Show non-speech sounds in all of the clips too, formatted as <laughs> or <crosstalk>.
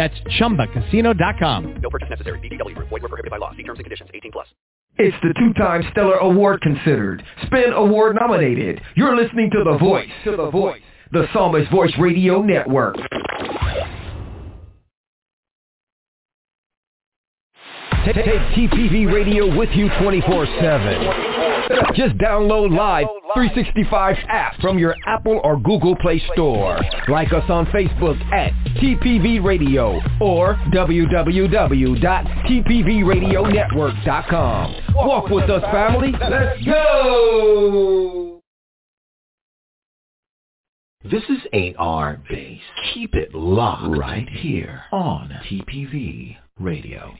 That's ChumbaCasino.com. No purchase necessary. VGW. Void were prohibited by law. See terms and conditions. 18 plus. It's the two-time Stellar Award considered, Spin Award nominated. You're listening to The Voice, to The Voice, the Psalmist Voice Radio Network. Take TPV Radio with you 24-7. <laughs> Just download Live 365 app from your Apple or Google Play Store. Like us on Facebook at TPV Radio or www.tpvradionetwork.com. Walk with us, family. Let's go! This is AR Base. Keep it locked right here on TPV Radio.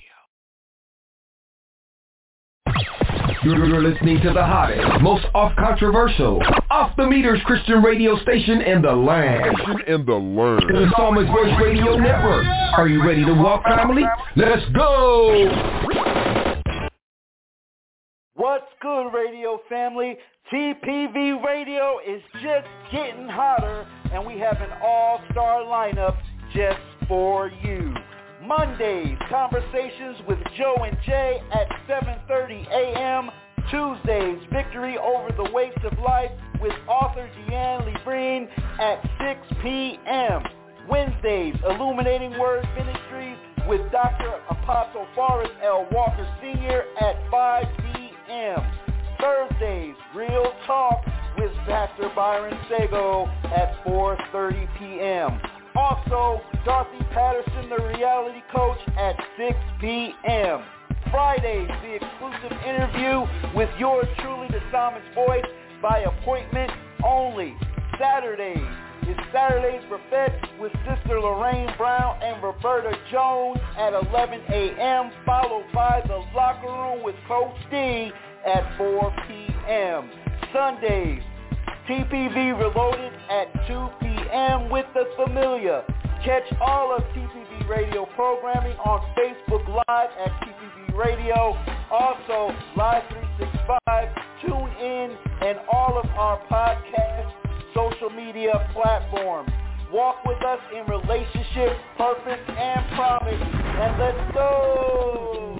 You're listening to the hottest, most off-controversial, off-the-meters Christian radio station in the land. in the land. The Psalmist Voice Radio Network. Are you ready to walk, family? Let's go! What's good, radio family? TPV Radio is just getting hotter, and we have an all-star lineup just for you. Mondays, conversations with Joe and Jay at 7.30 a.m. Tuesdays, victory over the weights of life with author Dian Lebrin at 6 p.m. Wednesdays, illuminating word ministries with Dr. Apostle Forrest L. Walker Sr. at 5 p.m. Thursdays, real talk with Pastor Byron Sago at 4.30 p.m. Also, Dorothy Patterson, the reality coach, at 6 p.m. Fridays, the exclusive interview with yours truly, the Psalmist Voice, by appointment only. Saturdays is Saturday's Buffet with Sister Lorraine Brown and Roberta Jones at 11 a.m., followed by the Locker Room with Coach D at 4 p.m. Sundays, TPV Reloaded at 2 p.m. with the Familiar. Catch all of TPV Radio programming on Facebook Live at TPV Radio. Also, Live 365, Tune In, and all of our podcast social media platforms. Walk with us in relationship, purpose, and promise. And let's go!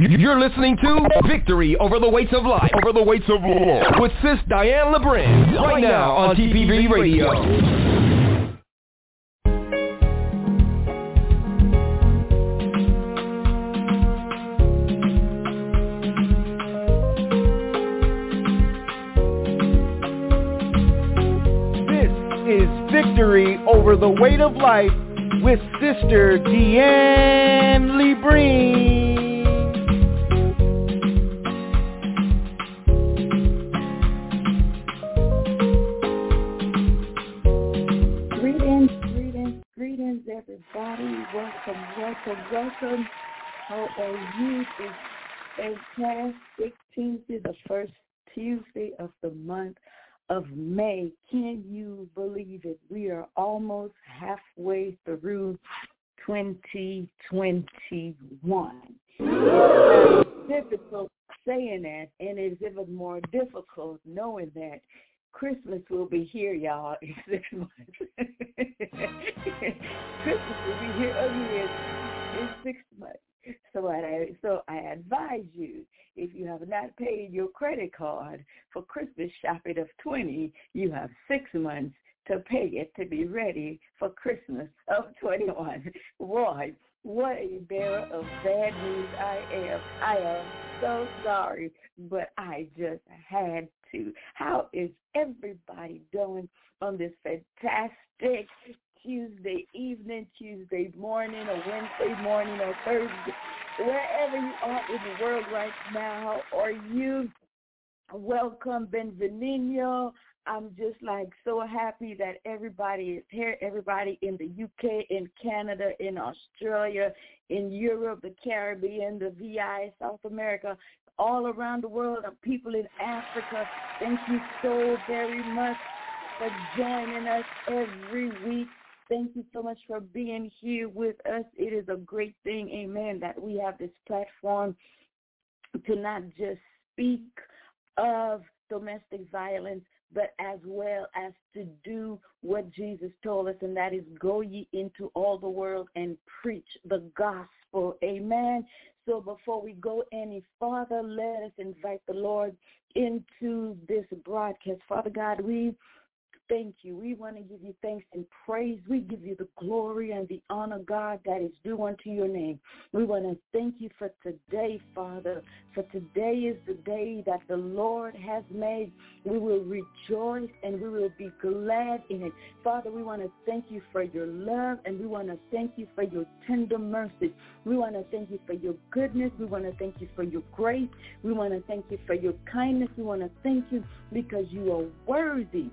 You're listening to Victory Over the Weights of Life. Over the weights of law. With Sis Dian Lebrin. Right now on TPV Radio. This is Victory Over the Weight of Life with Sister Dian Lebrin. Welcome. How are you? It's fantastic Tuesday, the first Tuesday of the month of May. Can you believe it? We are almost halfway through 2021. It's difficult saying that, and it's even more difficult knowing that Christmas will be here, y'all, in six months. Christmas will be here again six months. So I so I advise you, if you have not paid your credit card for Christmas shopping of twenty, you have six months to pay it to be ready for Christmas of 21. Boy, what a bearer of bad news I am. I am so sorry, but I just had to. How is everybody doing on this fantastic Tuesday evening, Tuesday morning, or Wednesday morning, or Thursday, wherever you are in the world right now, or you welcome Benvenino. I'm just like so happy that everybody is here. Everybody in the UK, in Canada, in Australia, in Europe, the Caribbean, the VI, South America, all around the world, and people in Africa. Thank you so very much for joining us every week. Thank you so much for being here with us. It is a great thing, amen, that we have this platform to not just speak of domestic violence, but as well as to do what Jesus told us, and that is go ye into all the world and preach the gospel. Amen. So before we go any farther, let us invite the Lord into this broadcast. Father God, we thank you. We want to give you thanks and praise. We give you the glory and the honor, God, that is due unto your name. We want to thank you for today, Father, for today is the day that the Lord has made. We will rejoice and we will be glad in it. Father, we want to thank you for your love and we want to thank you for your tender mercy. We want to thank you for your goodness. We want to thank you for your grace. We want to thank you for your kindness. We want to thank you because you are worthy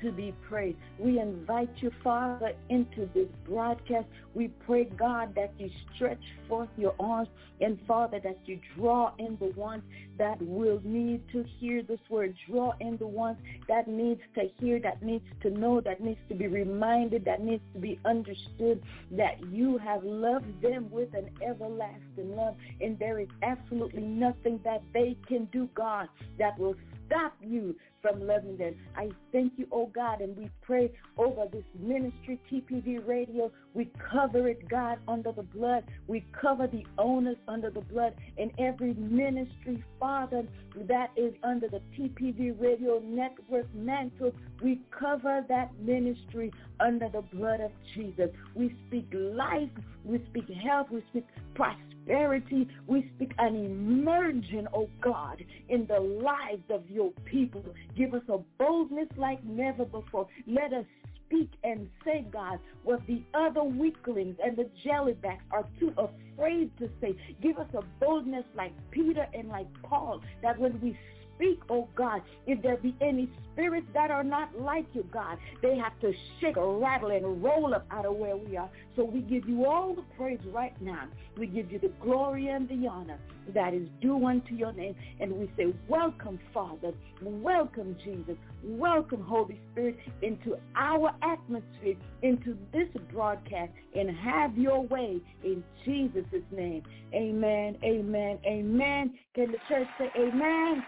to be praised. We invite you, Father, into this broadcast. We pray, God, that you stretch forth your arms and, Father, that you draw in the ones that will need to hear this word. Draw in the ones that needs to hear, that needs to know, that needs to be reminded, that needs to be understood that you have loved them with an everlasting love. And there is absolutely nothing that they can do, God, that will stop you from loving them. I thank you, oh God, and we pray over this ministry, TPV Radio. We cover it, God, under the blood. We cover the owners under the blood and every ministry, Father, that is under the TPV Radio Network mantle. We cover that ministry under the blood of Jesus. We speak life. We speak health. We speak prosperity prosperity. We speak an emerging, oh God, in the lives of your people. Give us a boldness like never before. Let us speak and say, God, what the other weaklings and the jellybacks are too afraid to say. Give us a boldness like Peter and like Paul, that when we speak, oh God, if there be any spirits that are not like you, God, they have to shake, rattle, and roll up out of where we are. So we give you all the praise right now. We give you the glory and the honor that is due unto your name. And we say, welcome, Father. Welcome, Jesus. Welcome, Holy Spirit, into our atmosphere, into this broadcast, and have your way in Jesus' name. Amen, amen, amen. Can the church say amen?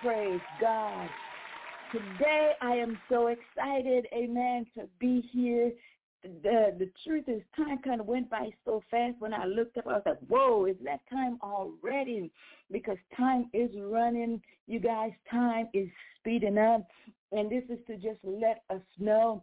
Praise God. Today I am so excited, amen, to be here. The the truth is time kind of went by so fast when I looked up. I was like, whoa, is that time already? Because time is running. You guys, time is speeding up. And this is to just let us know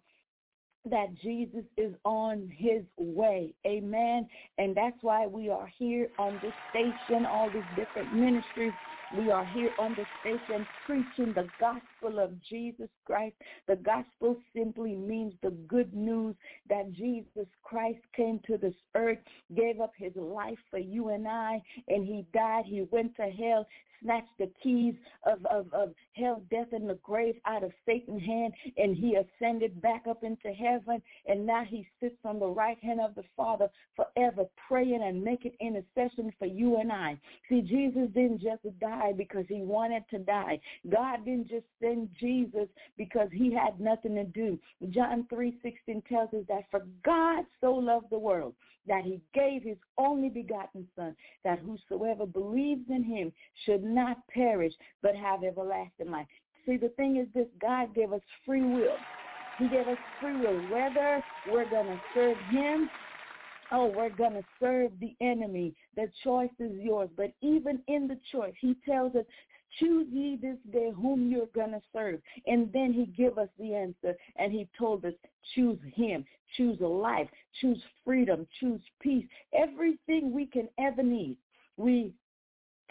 that Jesus is on his way. Amen. And that's why we are here on this station, all these different ministries we are here on the station preaching the gospel of Jesus Christ. The gospel simply means the good news that Jesus Christ came to this earth, gave up his life for you and I, and he died. He went to hell, snatched the keys of, of, of hell, death, and the grave out of Satan's hand, and he ascended back up into heaven, and now he sits on the right hand of the Father forever, praying and making intercession for you and I. See, Jesus didn't just die because he wanted to die. God didn't just send Jesus because he had nothing to do. John 3.16 tells us that for God so loved the world that he gave his only begotten son, that whosoever believes in him should not perish, but have everlasting life. See, the thing is this, God gave us free will. He gave us free will, whether we're going to serve him oh, we're going to serve the enemy. The choice is yours. But even in the choice, he tells us, choose ye this day whom you're going to serve. And then he give us the answer and he told us, choose him, choose a life, choose freedom, choose peace, everything we can ever need. We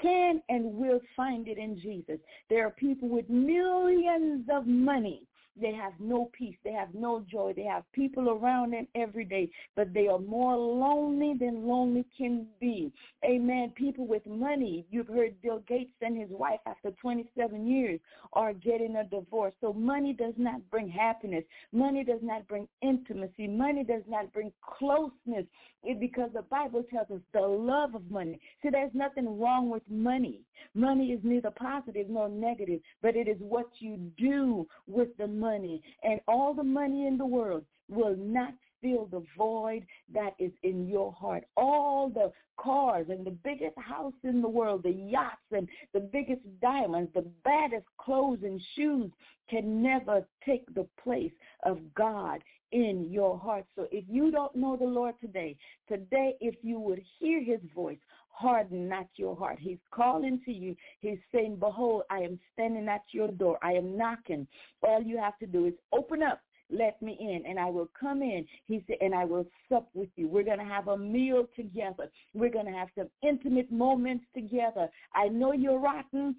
can and will find it in Jesus. There are people with millions of money they have no peace. They have no joy. They have people around them every day, but they are more lonely than lonely can be. Amen. People with money. You've heard Bill Gates and his wife after 27 years are getting a divorce. So money does not bring happiness. Money does not bring intimacy. Money does not bring closeness it, because the Bible tells us the love of money. See, there's nothing wrong with money. Money is neither positive nor negative, but it is what you do with the money money and all the money in the world will not fill the void that is in your heart. All the cars and the biggest house in the world, the yachts and the biggest diamonds, the baddest clothes and shoes can never take the place of God in your heart. So if you don't know the Lord today, today if you would hear his voice, harden not your heart. He's calling to you. He's saying, behold, I am standing at your door. I am knocking. All you have to do is open up let me in and I will come in. He said, and I will sup with you. We're going to have a meal together. We're going to have some intimate moments together. I know you're rotten.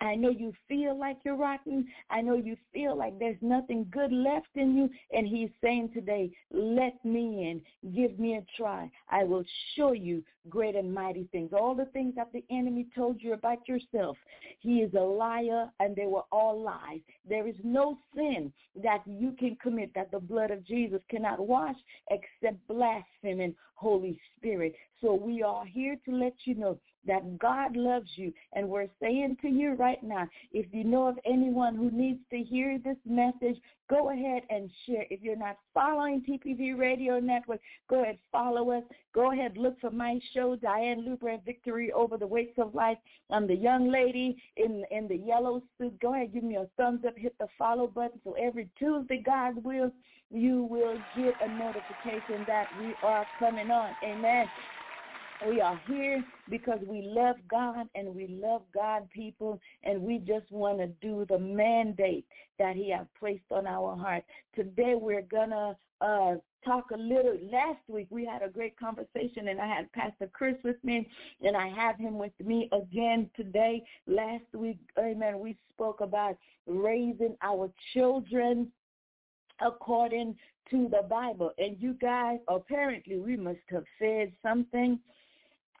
I know you feel like you're rotten. I know you feel like there's nothing good left in you. And he's saying today, let me in. Give me a try. I will show you great and mighty things. All the things that the enemy told you about yourself. He is a liar and they were all lies. There is no sin that you can commit that the blood of Jesus cannot wash except blaspheming Holy Spirit. So we are here to let you know that God loves you. And we're saying to you right now, if you know of anyone who needs to hear this message, go ahead and share. If you're not following TPV Radio Network, go ahead, follow us. Go ahead, look for my show, Dian Lebrin and Victory Over the Weights of Life. I'm the young lady in, in the yellow suit. Go ahead, give me a thumbs up, hit the follow button. So every Tuesday, God will, you will get a notification that we are coming on. Amen. We are here because we love God and we love God people and we just want to do the mandate that he has placed on our heart. Today we're going to uh, talk a little. Last week we had a great conversation and I had Pastor Chris with me and I have him with me again today. Last week, amen, we spoke about raising our children according to the Bible. And you guys, apparently we must have said something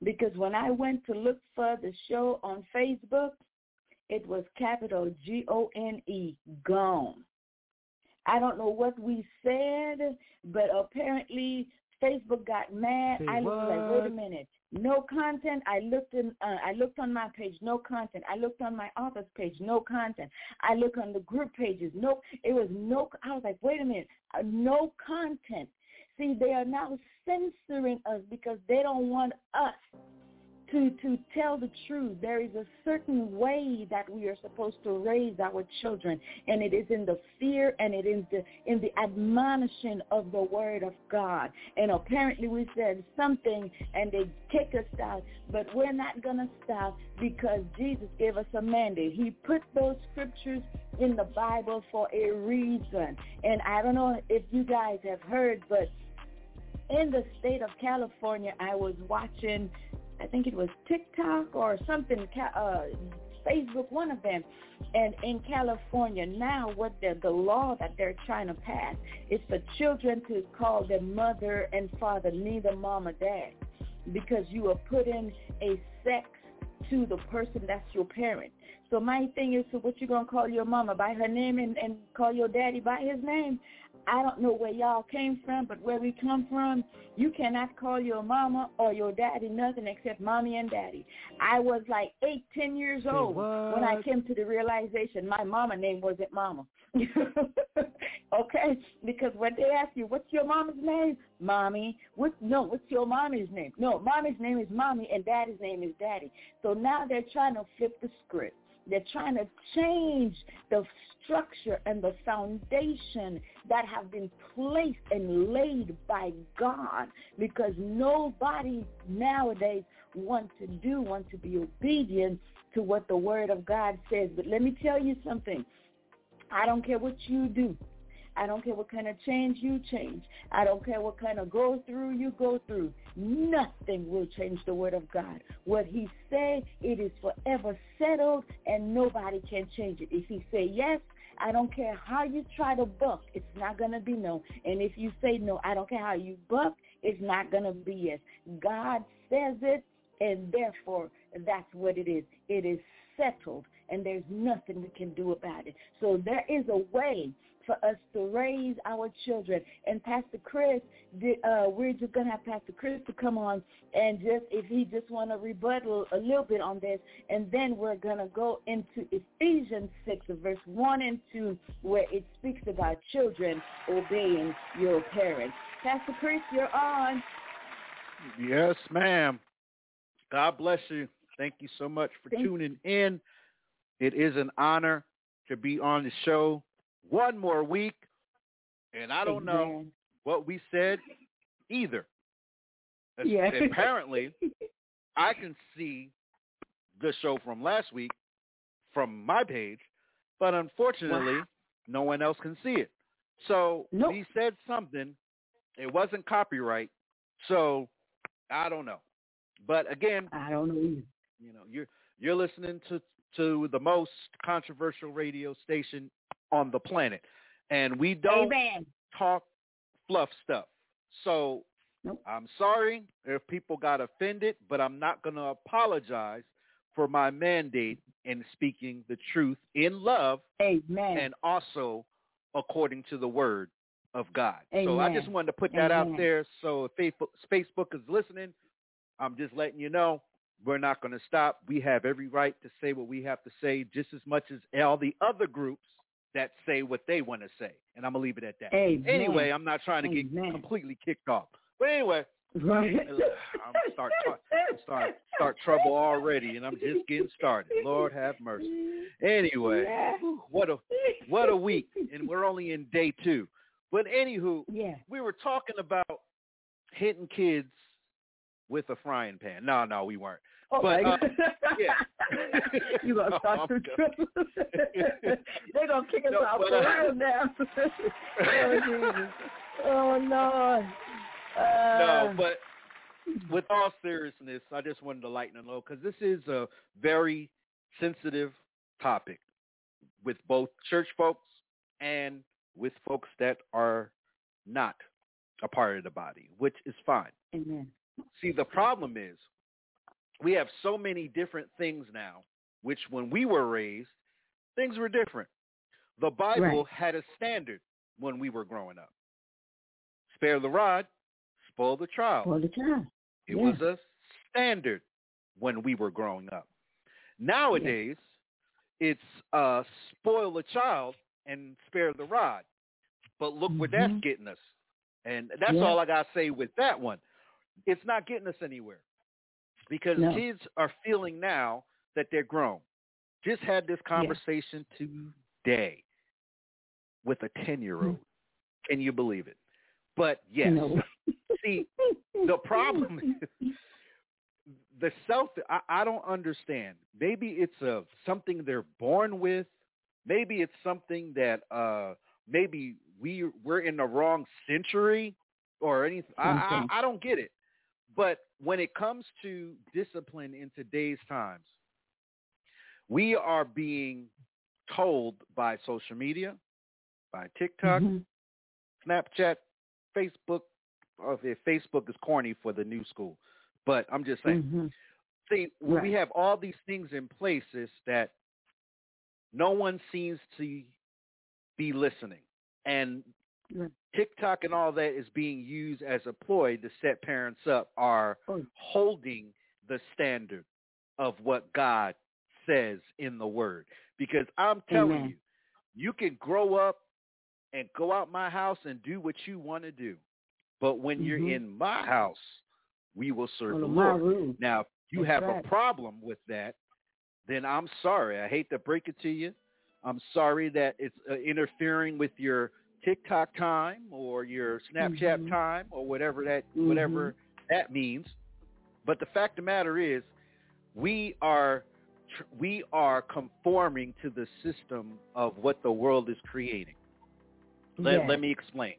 because when I went to look for the show on Facebook, it was capital G-O-N-E, gone. I don't know what we said, but apparently Facebook got mad. Say I looked what? like, wait a minute, no content. I looked in, uh, I looked on my page, no content. I looked on my office page, no content. I looked on the group pages, no. It was no. I was like, wait a minute, uh, no content. See, they are now censoring us because they don't want us to to tell the truth. There is a certain way that we are supposed to raise our children, and it is in the fear and it is the in the admonition of the word of God. And apparently we said something and they kick us out, but we're not gonna stop because Jesus gave us a mandate. He put those scriptures in the Bible for a reason. And I don't know if you guys have heard, but in the state of California, I was watching, I think it was TikTok or something, uh, Facebook, one of them. And in California now, what the, the law that they're trying to pass is for children to call their mother and father neither mom or dad because you are putting a sex to the person that's your parent. So my thing is, so what you gonna call your mama by her name and, and call your daddy by his name? I don't know where y'all came from, but where we come from, you cannot call your mama or your daddy nothing except mommy and daddy. I was like eight, ten years old when I came to the realization my mama name wasn't mama. <laughs> okay? Because when they ask you, what's your mama's name? Mommy. What? No, what's your mommy's name? No, mommy's name is mommy and daddy's name is daddy. So now they're trying to flip the script. They're trying to change the structure and the foundation that have been placed and laid by God because nobody nowadays want to do, want to be obedient to what the Word of God says. But let me tell you something. I don't care what you do. I don't care what kind of change you change. I don't care what kind of go through you go through. Nothing will change the word of God. What he say, it is forever settled and nobody can change it. If he say yes, I don't care how you try to buck, it's not going to be no. And if you say no, I don't care how you buck, it's not going to be yes. God says it, and therefore that's what it is. It is settled, and there's nothing we can do about it. So there is a way for us to raise our children. And Pastor Chris, uh, we're just going to have Pastor Chris to come on and just, if he just want to rebuttal a little bit on this, and then we're going to go into Ephesians 6, verse 1 and 2, where it speaks about children obeying your parents. Pastor Chris, you're on. Yes, ma'am. God bless you. Thank you so much for Thank tuning in. It is an honor to be on the show one more week, and I don't know what we said either. Yeah. <laughs> Apparently, I can see the show from last week from my page, but unfortunately, no one else can see it. So Nope. we said something. It wasn't copyright, so I don't know. But again, I don't know either. you know, you're you're listening to to the most controversial radio station on the planet, and we don't Amen. talk fluff stuff. So Nope. I'm sorry if people got offended, but I'm not going to apologize for my mandate in speaking the truth in love Amen. and also according to the word of God. Amen. So I just wanted to put that out there. So if Facebook is listening, I'm just letting you know we're not going to stop. We have every right to say what we have to say just as much as all the other groups that say what they want to say. And I'm going to leave it at that. Amen. Anyway, I'm not trying to get Amen. completely kicked off. But anyway, Right. <laughs> I'm start start start trouble already, and I'm just getting started. Lord have mercy. Anyway, Yeah. what a what a week, and we're only in day two. But anywho, Yeah. we were talking about hitting kids with a frying pan. No, no, we weren't. Oh, But, my uh, God. yeah. <laughs> you gonna start some trouble. They're gonna kick us No, out for uh, real now. <laughs> oh Jesus. Oh Lord. Uh, no, but with all seriousness, I just wanted to lighten the load because this is a very sensitive topic with both church folks and with folks that are not a part of the body, which is fine. Amen. See, the problem is we have so many different things now, which when we were raised, things were different. The Bible Right. had a standard when we were growing up. Spare the rod, spoil the child. For the child. It Yeah. was a standard when we were growing up. Nowadays, it's uh, spoil the child and spare the rod. But look where that's getting us. And that's Yeah. all I got to say with that one. It's not getting us anywhere because No. kids are feeling now that they're grown. Just had this conversation today with a 10-year-old. Can you believe it? But yes, No. <laughs> see, the problem <laughs> is the self I, I don't understand maybe it's a something they're born with maybe it's something that uh maybe we we're in the wrong century or anything I, I i don't get it but when it comes to discipline in today's times we are being told by social media by tiktok Mhm. Snapchat, Facebook. If Facebook is corny for the new school, but I'm just saying. Mhm. See, when we have all these things in place, is that no one seems to be listening, and Right. TikTok and all that is being used as a ploy to set parents up are Oh. holding the standard of what God says in the Word. Because I'm telling Amen. you, you can grow up and go out my house and do what you want to do. But when you're Mhm. in my house, we will serve the Lord. Now, if you That's have right. a problem with that, then I'm sorry. I hate to break it to you. I'm sorry that it's uh, interfering with your TikTok time or your Snapchat Mhm. time or whatever that whatever that means. But the fact of the matter is, we are we are conforming to the system of what the world is creating. Let, Yes. let me explain.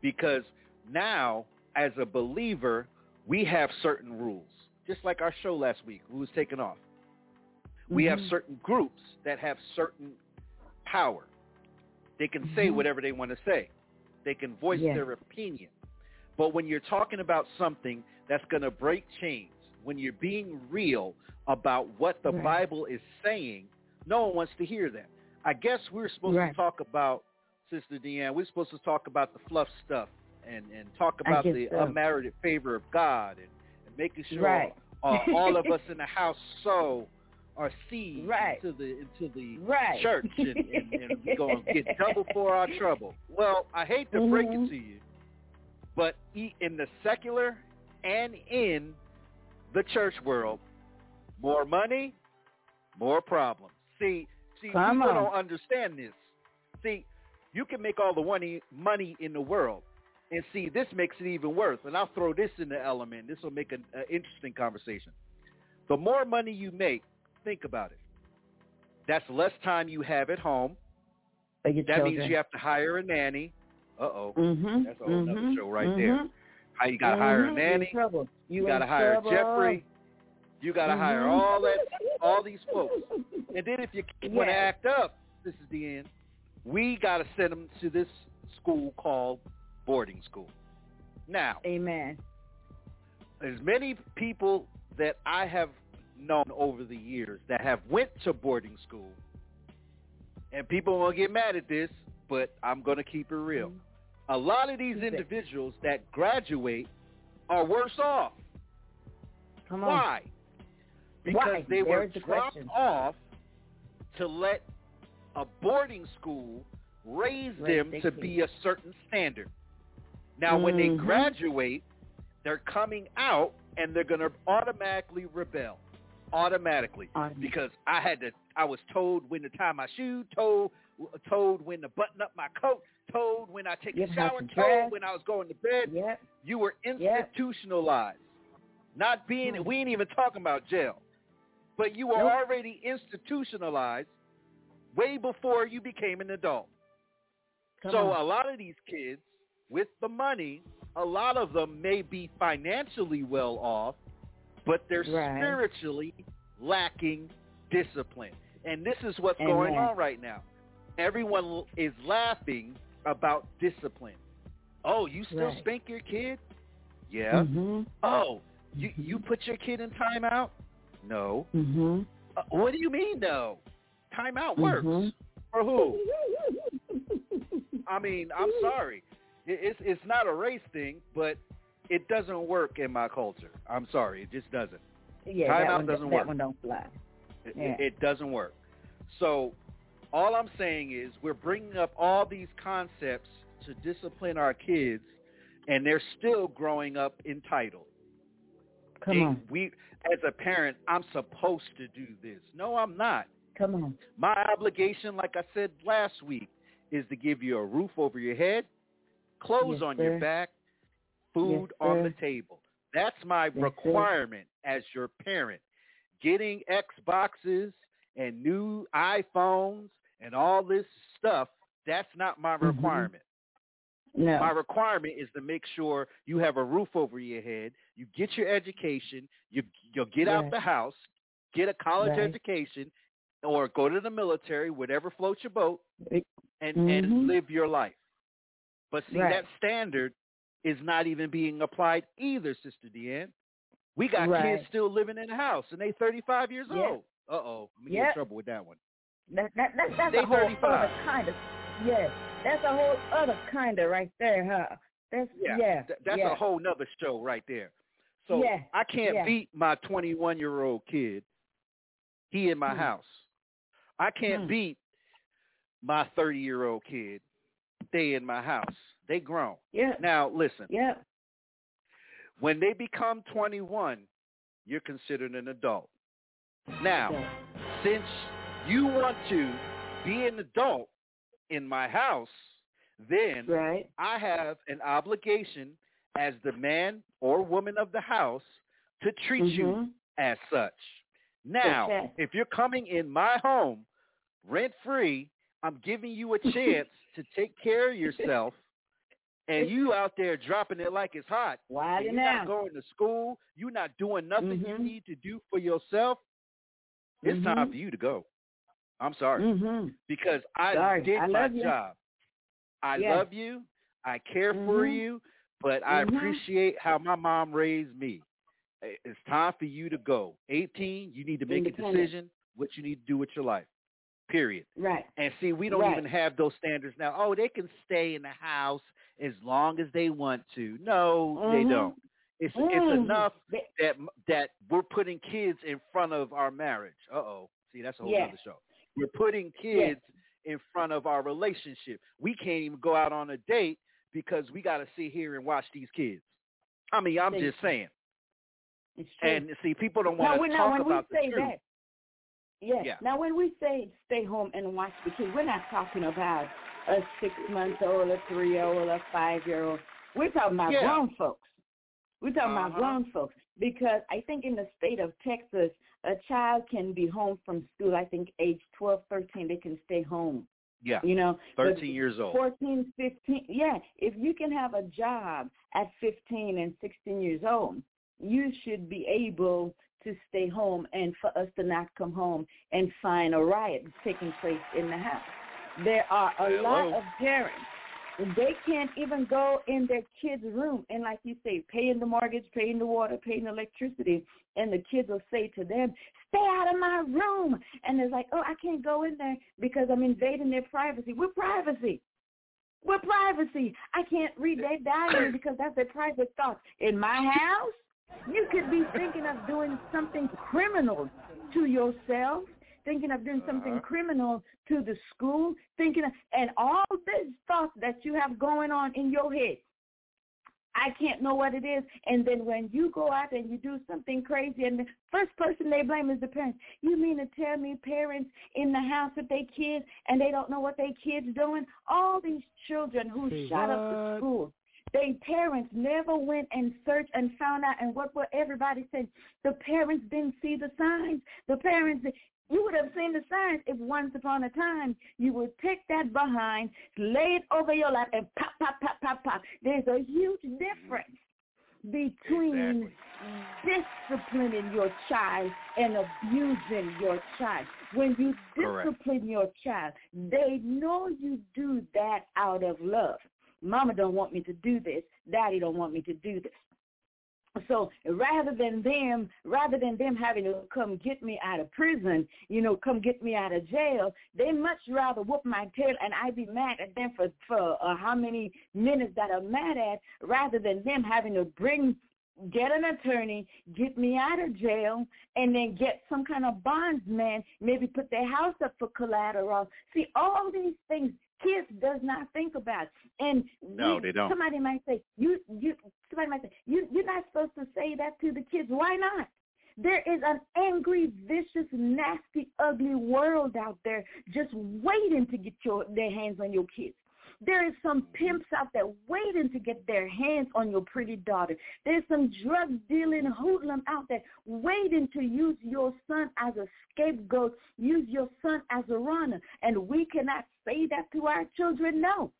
Because now, as a believer, we have certain rules. Just like our show last week, who was taken off. We have Mhm. certain groups that have certain power. They can say Mhm. whatever they want to say. They can voice Yeah. their opinion. But when you're talking about something that's going to break chains, when you're being real about what the Right. Bible is saying, no one wants to hear that. I guess we're supposed Right. to talk about, Sister Dian, we're supposed to talk about the fluff stuff and, and talk about the so. unmerited favor of God and, and making sure Right. uh, all of <laughs> us in the house sow our seed Right. into the into the Right. church and, and, and we're going to get double for our trouble. Well, I hate to break Mhm. it to you, but in the secular and in the church world, more money, more problems. See, see, Come people on. don't understand this. See, you can make all the money money in the world, and see, this makes it even worse. And I'll throw this in the element. This will make an uh, interesting conversation. The more money you make, think about it. That's less time you have at home. That children. means you have to hire a nanny. Uh oh. Mhm. That's a whole mhm, show right mhm, there. How you gotta hire a mhm. Nanny. You, You gotta hire trouble. Jeffrey. You gotta hire Mhm. all that, all these folks. And then if you want to act up, this is the end. We gotta send them to this school called boarding school. Now, Amen. as many people that I have known over the years that have went to boarding school, and people will get mad at this, but I'm going to keep it real. A lot of these individuals that graduate are worse off. Come on. Why? Because Why? they were the dropped question. off to let a boarding school raise Raise them to kids. be a certain standard. Now, when they Mhm. graduate, they're coming out and they're going to automatically rebel. Automatically. Automatic. Because I had to, I was told when to tie my shoe, told, told when to button up my coat, told when I take a shower, told dress. when I was going to bed. Yep. You were institutionalized. Not being, Hmm. we ain't even talking about jail. But you were Nope. already institutionalized way before you became an adult. Come so on. a lot of these kids with the money, a lot of them may be financially well off, but they're Right. spiritually lacking discipline. And this is what's Amen. going on right now. Everyone is laughing about discipline. Oh, you still Right. spank your kid? Yeah. Mhm. Oh, you you put your kid in timeout? No. Mhm. Uh, what do you mean no? Timeout works Mhm. for who? I mean, I'm sorry. It, it's it's not a race thing, but it doesn't work in my culture. I'm sorry, it just doesn't. Yeah, Timeout that one, doesn't that work. one don't fly. It, Yeah. it, it doesn't work. So all I'm saying is we're bringing up all these concepts to discipline our kids, and they're still growing up entitled. Come on. We, as a parent, I'm supposed to do this. No, I'm not. Come on. My obligation, like I said last week, is to give you a roof over your head, clothes Yes, on your back, food Yes, on the table. That's my sir. requirement as your parent. Getting Xboxes and new iPhones and all this stuff, that's not my Mhm. requirement. No. My requirement is to make sure you have a roof over your head, you get your education, you you'll get out Right. the house, get a college Right. education, or go to the military, whatever floats your boat, and Mhm. and live your life. But see, Right. that standard is not even being applied either, Sister Dian. We got Right. kids still living in the house, and they 35 years Yeah. old. Uh oh, we get Yeah. in trouble with that one. That, that, that, that's They a whole 35. other kind of, yes, that's a whole other kind of right there, huh? That's, Yeah, yeah, th- that's yeah. a whole nother show right there. So Yeah, I can't beat my 21 year old kid. He in my Hmm. house. I can't Hmm. beat my 30 year old kid. They in my house. They grown. Yeah, Now listen, yeah, when they become 21, you're considered an adult. Now, yeah. since you want to be an adult in my house, then right, I have an obligation as the man or woman of the house to treat you Mhm. as such. Now, Okay. if you're coming in my home rent free, I'm giving you a chance to take care of yourself, and you out there dropping it like it's hot. And you're not going to school. You're not doing nothing you Mhm. need to do for yourself. It's time Mhm. for you to go. I'm sorry Mm-hmm. because I Sorry. did I my you. job. I Yes. love you. I care for Mhm. you, but I Mhm. appreciate how my mom raised me. It's time for you to go. 18, you need to make a decision what you need to do with your life. Period. Right. And see, we don't Right. even have those standards now. Oh, they can stay in the house as long as they want to. No, they Mhm. don't. It's it's Mhm. enough that that we're putting kids in front of our marriage. Uh oh. See, that's a whole other show. We're putting kids in front of our relationship. We can't even go out on a date because we got to sit here and watch these kids. I mean, I'm just saying. It's true. And see, people don't want to talk when about we say the truth. that, yes. Yeah. Now when we say stay home and watch the kids, we're not talking about a six month old, a three year old, a five year old. We're talking about Yeah. grown folks. We're talking about Uh-huh. grown folks because I think in the state of Texas, a child can be home from school. I think age twelve, thirteen, they can stay home. Yeah. You know, 13 years old. 14, 15, yeah. If you can have a job at 15 and 16 years old, you should be able to stay home and for us to not come home and find a riot taking place in the house. There are a lot of parents. And they can't even go in their kids' room and like you say, paying the mortgage, paying the water, paying the electricity, and the kids will say to them, stay out of my room. And it's like, oh, I can't go in there because I'm invading their privacy. We're privacy. We're privacy. I can't read their diary <coughs> because that's their private thoughts. In my house, you could be thinking of doing something criminal to yourself, thinking of doing something Uh-huh. criminal to the school, thinking of, and all this stuff that you have going on in your head. I can't know what it is. And then when you go out and you do something crazy, and the first person they blame is the parents. You mean to tell me parents in the house with their kids and they don't know what their kids doing? All these children who Say shot up the school. They parents never went and searched and found out. And what what everybody said, the parents didn't see the signs. The parents, you would have seen the signs if once upon a time you would take that behind, lay it over your lap, and pop, pop, pop, pop, pop. There's a huge mm-hmm. difference between disciplining your child and abusing your child. When you Correct. discipline your child, they know you do that out of love. Mama don't want me to do this. Daddy don't want me to do this. So rather than them, rather than them having to come get me out of prison, you know, come get me out of jail, they much rather whoop my tail and I be mad at them for for uh, how many minutes that I'm mad at, rather than them having to bring get an attorney, get me out of jail, and then get some kind of bondsman, maybe put their house up for collateral. See, all these things kids does not think about. And No, they don't. Somebody might say, you you somebody might say, you you're not supposed to say that to the kids. Why not? There is an angry, vicious, nasty, ugly world out there just waiting to get your their hands on your kids. There is some pimps out there waiting to get their hands on your pretty daughter. There's some drug dealing hoodlum out there waiting to use your son as a scapegoat, use your son as a runner. And we cannot say that to our children. No.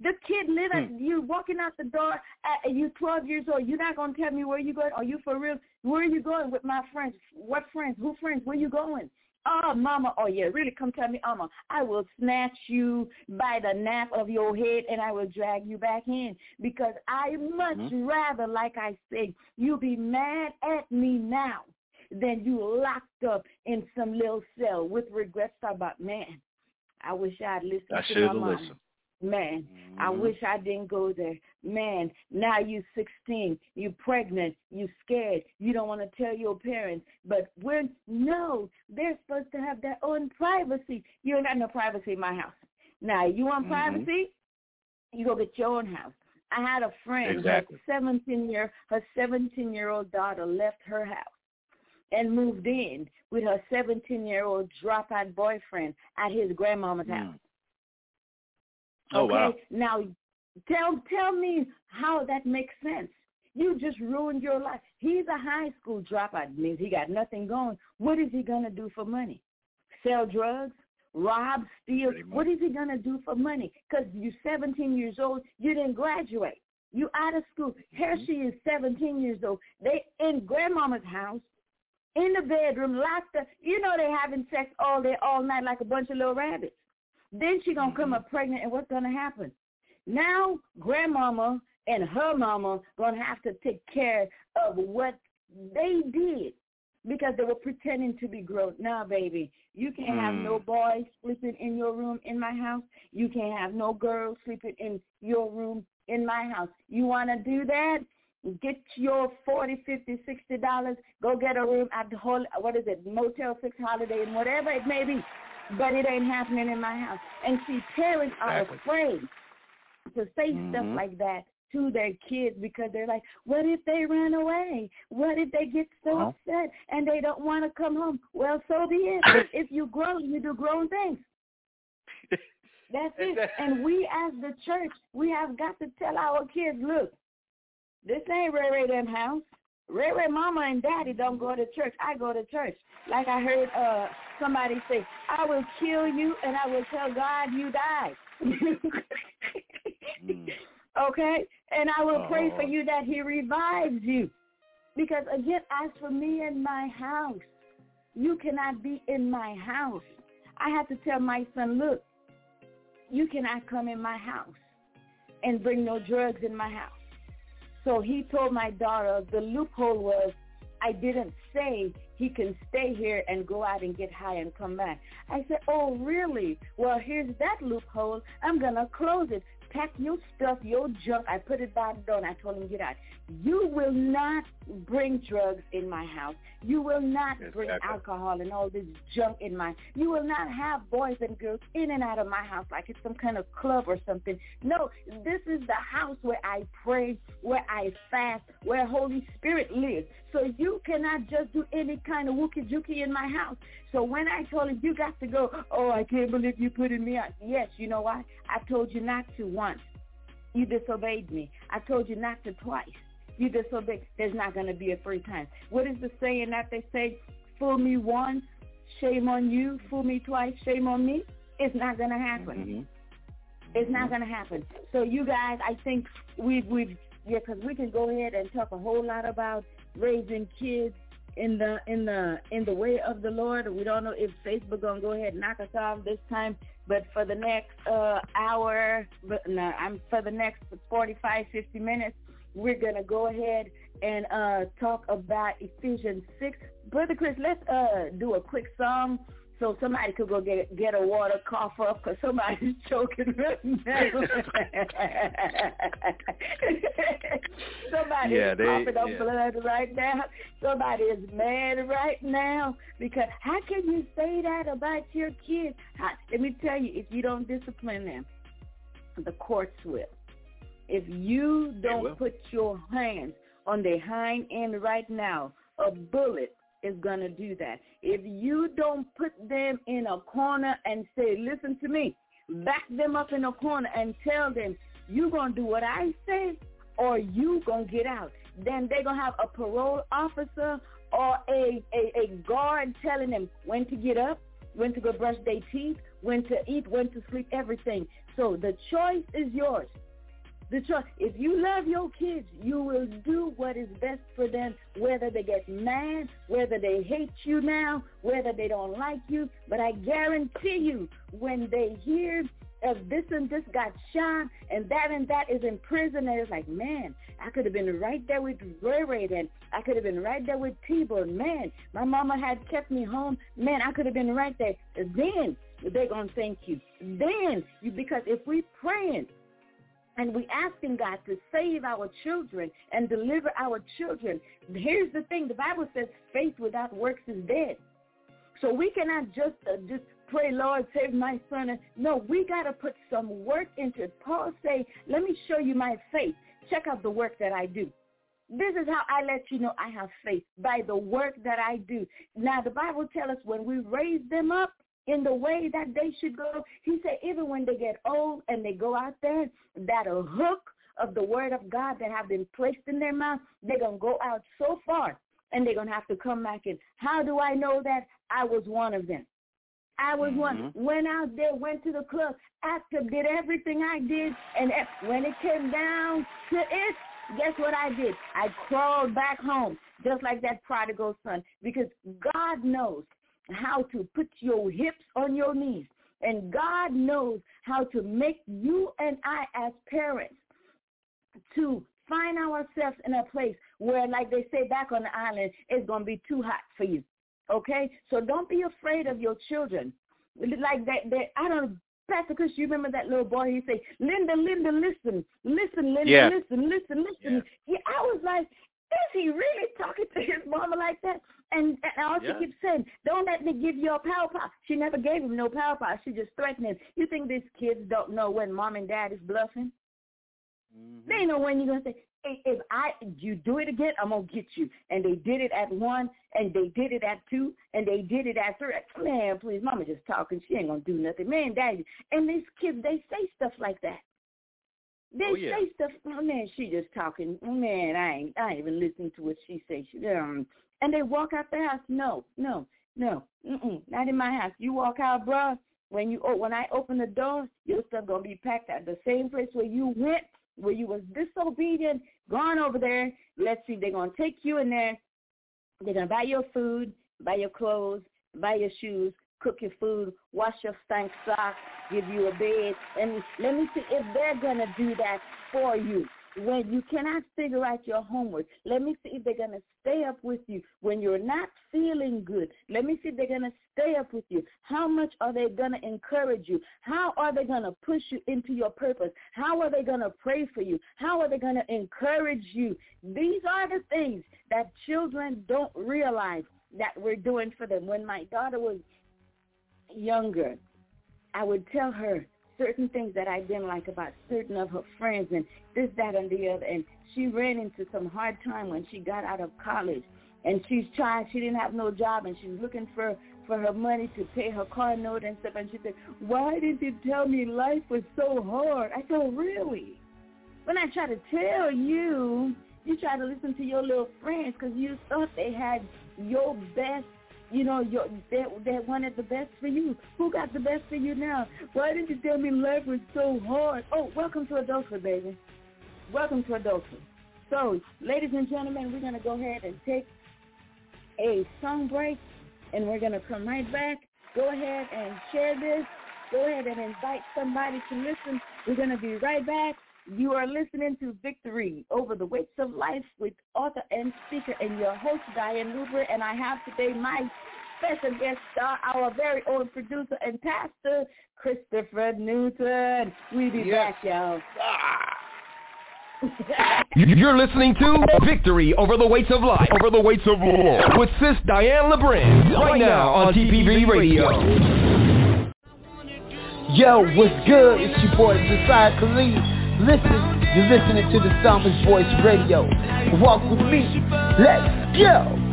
The kid living, hmm. you walking out the door, at, you 12 years old. You're not going to tell me where you going. Are you for real? Where are you going with my friends? What friends? Who friends? Where you going? Oh, mama. Oh, yeah. Really, come tell me, mama. I will snatch you by the nape of your head and I will drag you back in because I much mm-hmm. rather, like I say, you be mad at me now than you locked up in some little cell with regrets about, man, I wish I'd listened I to should my have mama. listened. Man, I Mhm. wish I didn't go there. Man, now you're 16, you're pregnant, you're scared, you don't want to tell your parents. But when no, they're supposed to have their own privacy. You ain't got no privacy in my house. Now you want Mhm. privacy? You go get your own house. I had a friend, Exactly. her 17 year, her 17 year old daughter left her house and moved in with her 17 year old dropout boyfriend at his grandmama's house. Mm. Oh okay? wow. Now, tell tell me how that makes sense. You just ruined your life. He's a high school dropout. It means he got nothing going. What is he going to do for money? Sell drugs? Rob? Steal? What is he going to do for money? Because you're 17 years old. You didn't graduate. You out of school. Here she is, 17 years old. They in grandmama's house, in the bedroom, locked up. You know they having sex all day, all night like a bunch of little rabbits. Then she gonna come up mm-hmm. pregnant, and what's gonna happen? Now grandmama and her mama gonna have to take care of what they did because they were pretending to be grown. Now, baby, you can't have no mm. boys sleeping in your room in my house. You can't have no girls sleeping in your room in my house. You want to do that? Get your forty, fifty, sixty dollars. Go get a room at the whole what is it, Motel Six, Holiday, and whatever it may be. But it ain't happening in my house. And see, parents are Exactly. afraid to say stuff Mhm. like that to their kids because they're like, what if they run away? What if they get so Well. upset and they don't want to come home? Well, so be it. <coughs> if you grow, you do grown things. That's it. And we as the church, we have got to tell our kids, look, this ain't Ray Ray them house. Ray Ray mama and daddy don't go to church. I go to church. Like I heard uh somebody say, I will kill you and I will tell God you died. <laughs> okay? And I will pray for Oh. you that he revives you. Because again, as for me and my house, you cannot be in my house. I had to tell my son, look, you cannot come in my house and bring no drugs in my house. So he told my daughter the loophole was I didn't say he can stay here and go out and get high and come back. I said, oh, really? Well, here's that loophole. I'm going to close it. Pack your stuff, your junk. I put it by the door and I told him, get out. You will not bring drugs in my house. You will not bring alcohol and all this junk in my You will not have boys and girls in and out of my house like it's some kind of club or something. No, this is the house where I pray, where I fast, where Holy Spirit lives. So you cannot just do any kind of wookie jookie in my house. So when I told him, you got to go, oh, I can't believe you putting me out. Yes, you know why? I told you not to once. You disobeyed me. I told you not to twice. You disobeyed. There's not going to be a third time. What is the saying that they say? Fool me once, shame on you. Fool me twice, shame on me. It's not going to happen. Mm-hmm. It's not going to happen. So you guys, I think we've we've yeah, because we can go ahead and talk a whole lot about raising kids in the in the in the way of the Lord. We don't know if Facebook gonna go ahead and knock us off this time, but for the next uh, hour, but no, I'm for the next 45, 50 minutes, we're gonna go ahead and uh, talk about Ephesians six. Brother Chris, let's uh, do a quick song. So somebody could go get get a water, cough up, because somebody's <laughs> choking right <laughs> now. somebody Yeah, is they- coughing up yeah. blood right now. Somebody is mad right now because how can you say that about your kids? How, let me tell you, if you don't discipline them, the courts will. If you don't put your hands on their hind end right now, a bullet is going to do that. If you don't put them in a corner and say, listen to me, back them up in a corner and tell them, you're going to do what I say or you going to get out. Then they're going to have a parole officer or a, a, a guard telling them when to get up, when to go brush their teeth, when to eat, when to sleep, everything. So the choice is yours. The choice. If you love your kids, you will do what is best for them, whether they get mad, whether they hate you now, whether they don't like you. But I guarantee you, when they hear of this and this got shot and that and that is in prison, and it's like, man, I could have been right there with Ray Ray then. I could have been right there with T-Bird. Man, my mama had kept me home. Man, I could have been right there. Then they're going to thank you. Then, you because if we praying and we asking God to save our children and deliver our children. Here's the thing: the Bible says faith without works is dead. So we cannot just uh, just pray, Lord, save my son. No, we got to put some work into it. Paul say, "Let me show you my faith. Check out the work that I do." This is how I let you know I have faith by the work that I do. Now the Bible tells us when we raise them up in the way that they should go, he said even when they get old and they go out there, that a hook of the word of God that have been placed in their mouth, they're going to go out so far and they're going to have to come back in. How do I know that? I was one of them. I was mm-hmm. one. Went out there, went to the club, acted, did everything I did, and when it came down to it, guess what I did? I crawled back home, just like that prodigal son, because God knows how to put your hips on your knees. And God knows how to make you and I as parents to find ourselves in a place where, like they say back on the island, it's going to be too hot for you. Okay? So don't be afraid of your children. Like that, that I don't Pastor Chris, you remember that little boy? He say, "Linda, Linda, listen, listen, Linda, yeah. listen, listen, listen." Yeah. yeah, I was like, is he really talking to his mama like that? And, and all yeah. she keeps saying, don't let me give you a power pop. She never gave him no power pop. She just threatened him. You think these kids don't know when mom and dad is bluffing? Mm-hmm. They know when you're going to say, if I you do it again, I'm gonna get you. And they did it at one, and they did it at two, and they did it at three. Man, please, mama just talking. She ain't gonna do nothing. Man, daddy, and these kids, they say stuff like that. They oh, yeah. say stuff. Oh, man, she just talking. Man, I ain't, I ain't even listening to what she say. She um, and they walk out the house. No, no, no, mm-mm, not in my house. You walk out, bruh. When you oh, when I open the door, your stuff gonna be packed at the same place where you went where you was disobedient, gone over there. Let's see, they're to take you in there. They're to buy your food, buy your clothes, buy your shoes, cook your food, wash your stank socks, give you a bed. And let me see if they're to do that for you when you cannot figure out your homework. Let me see if they're going to stay up with you when you're not feeling good. Let me see if they're going to stay up with you. How much are they going to encourage you? How are they going to push you into your purpose? How are they going to pray for you? How are they going to encourage you? These are the things that children don't realize that we're doing for them. When my daughter was younger, I would tell her, certain things that I didn't like about certain of her friends and this, that, and the other. And she ran into some hard time when she got out of college. And she's trying, she didn't have no job and she's looking for, for her money to pay her car note and stuff. And she said, why didn't you tell me life was so hard? I said, really? When I try to tell you, you try to listen to your little friends because you thought they had your best you know, your, they, they wanted the best for you. Who got the best for you now? Why didn't you tell me life was so hard? Oh, welcome to adulthood, baby. Welcome to adulthood. So, ladies and gentlemen, we're going to go ahead and take a song break, and we're going to come right back. Go ahead and share this. Go ahead and invite somebody to listen. We're going to be right back. You are listening to Victory Over the Weights of Life with author and speaker and your host, Dian Lebrin. And I have today my special guest star, our very own producer and pastor, Christopher Newton. We be yes. back, y'all. You're listening to Victory Over the Weights of Life. Over the Weights of Life. With Sis Dian Lebrin. Right now on TPV Radio. Yo, what's good? It's your boy Josiah Khalid. Listen, you're listening to the Psalmist Voice Radio. Walk with me. Let's go.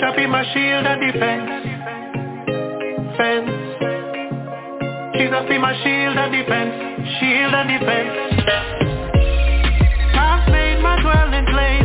Shall be my shield and defense. Fence. Jesus be my shield and defense. Shield and defense. I've made my dwelling place.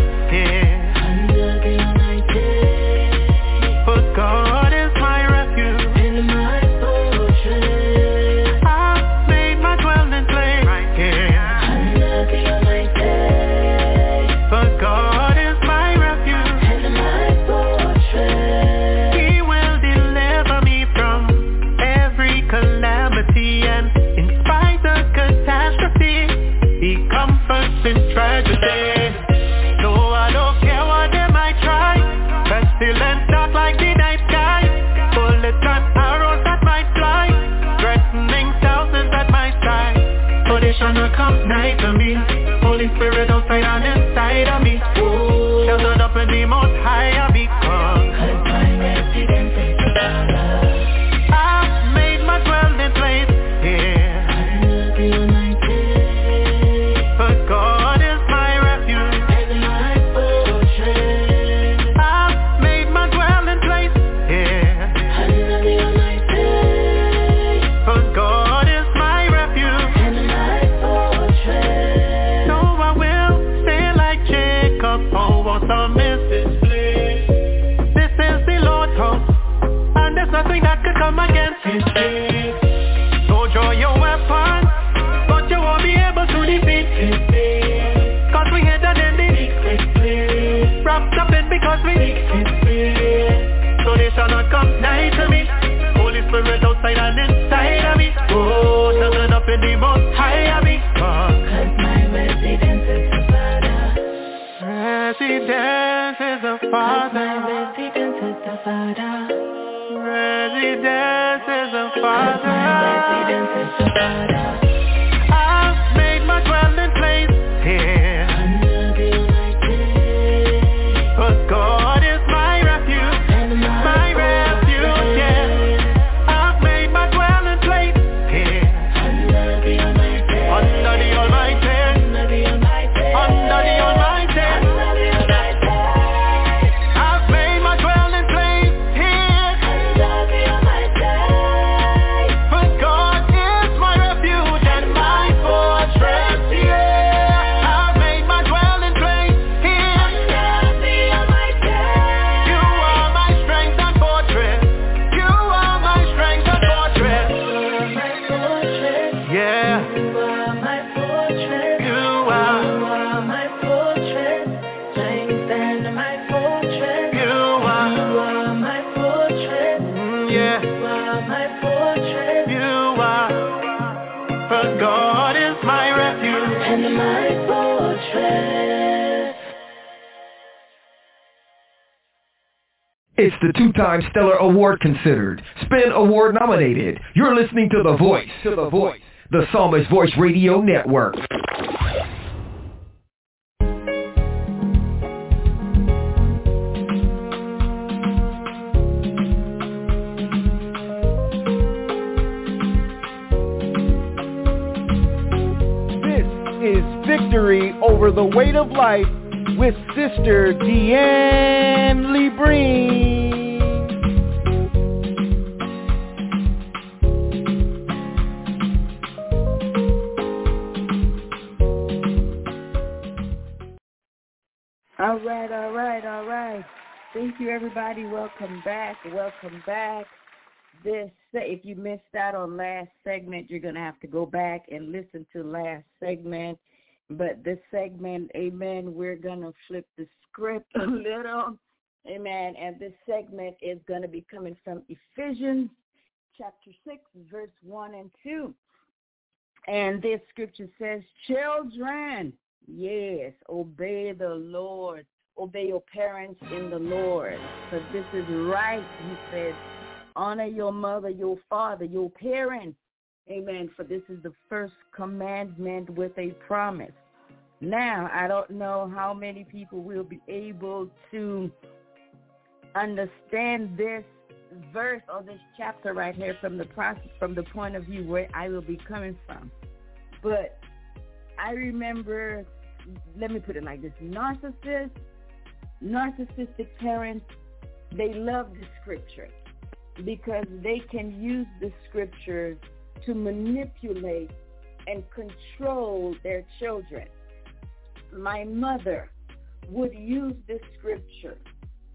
Holy Spirit outside and inside of me. Ooh. Sheltered up in the most high I've the two-time Stellar Award considered, Spin Award nominated. You're listening to The Voice, to The Voice, the Psalmist Voice Radio Network. This is Victory Over the Weight of Life with Sister Dian Lee right, all right, all right. Thank you, everybody. Welcome back. Welcome back. This, if you missed out on last segment, you're going to have to go back and listen to last segment. But this segment, amen, we're going to flip the script a <coughs> little. Amen. And this segment is going to be coming from Ephesians chapter 6, verse 1 and 2. And this scripture says, children, yes, obey the Lord. Obey your parents in the Lord. For this is right, he says. Honor your mother, your father, your parents. Amen. For this is the first commandment with a promise. Now, I don't know how many people will be able to understand this verse or this chapter right here from the process, from the point of view where I will be coming from. But I remember, let me put it like this, narcissists, narcissistic parents, they love the scripture because they can use the scripture to manipulate and control their children. My mother would use the scripture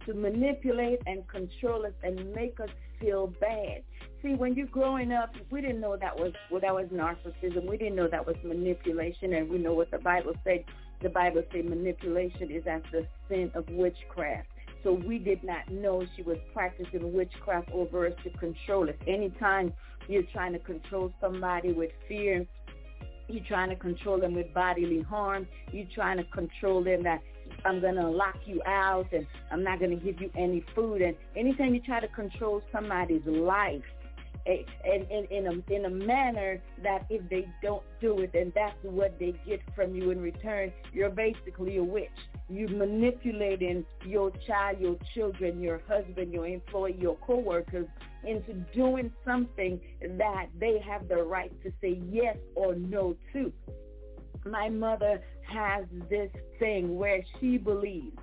to manipulate and control us and make us feel bad. See, when you're growing up, we didn't know that was well, that was narcissism. We didn't know that was manipulation, and we know what the Bible said. The Bible said manipulation is as the sin of witchcraft. So we did not know she was practicing witchcraft over us to control us. Anytime you're trying to control somebody with fear, you're trying to control them with bodily harm, you're trying to control them that I'm going to lock you out and I'm not going to give you any food. And anytime you try to control somebody's life, in, in, in, a, in a manner that if they don't do it, then that's what they get from you in return. You're basically a witch. You're manipulating your child, your children, your husband, your employee, your coworkers into doing something that they have the right to say yes or no to. My mother has this thing where she believes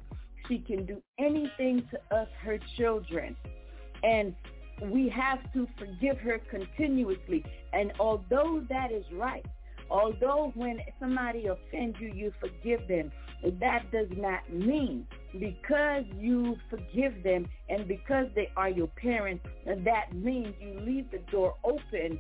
she can do anything to us, her children. And we have to forgive her continuously. And although that is right, although when somebody offends you, you forgive them, that does not mean because you forgive them and because they are your parents, that means you leave the door open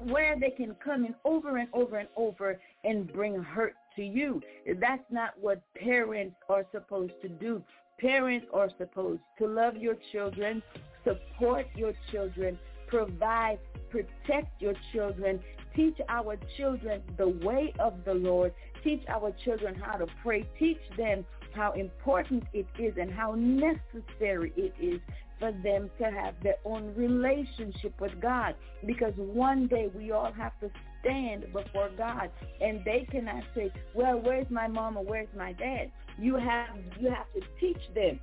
where they can come in over and over and over and bring hurt to you. That's not what parents are supposed to do. Parents are supposed to love your children, support your children, provide, protect your children, teach our children the way of the Lord, teach our children how to pray, teach them how important it is and how necessary it is for them to have their own relationship with God. Because one day we all have to stand before God and they cannot say, well, where's my mom or where's my dad? You have, you have to teach them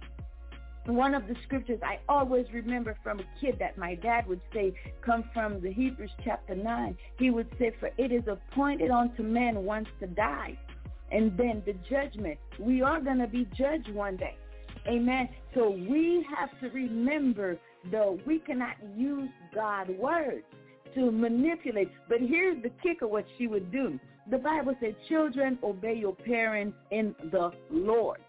one of the scriptures I always remember from a kid that my dad would say come from the Hebrews chapter 9. He would say, for it is appointed unto men once to die. And then the judgment. We are going to be judged one day. Amen. So we have to remember, though, we cannot use God's words to manipulate. But here's the kicker, what she would do. The Bible said, children, obey your parents in the Lord.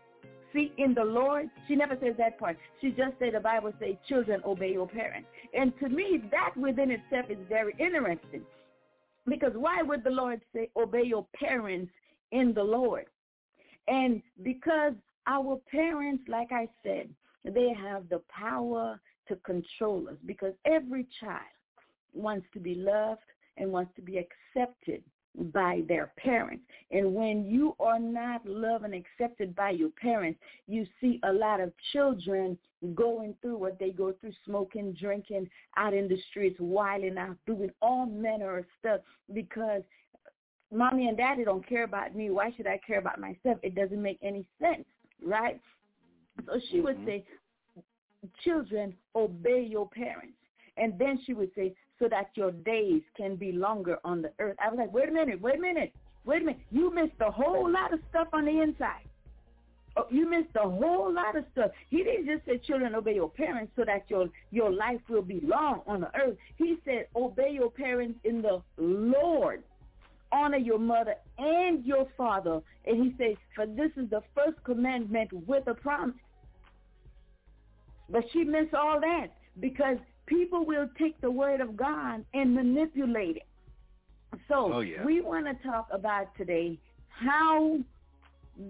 See, in the Lord, she never says that part. She just said the Bible says, children, obey your parents. And to me, that within itself is very interesting. Because why would the Lord say, obey your parents in the Lord? And because our parents, like I said, they have the power to control us because every child wants to be loved and wants to be accepted by their parents. And when you are not loved and accepted by your parents, you see a lot of children going through what they go through, smoking, drinking, out in the streets, wilding out, doing all manner of stuff because mommy and daddy don't care about me. Why should I care about myself? It doesn't make any sense, right? So she would Mm-hmm. say, children, obey your parents. And then she would say, so that your days can be longer on the earth. I was like, wait a minute, wait a minute, wait a minute. You missed a whole lot of stuff on the inside. Oh, you missed a whole lot of stuff. He didn't just say, children, obey your parents so that your, your life will be long on the earth. He said, obey your parents in the Lord. Honor your mother and your father. And he says, for this is the first commandment with a promise. But she missed all that because people will take the word of God and manipulate it. So Oh, yeah. we want to talk about today how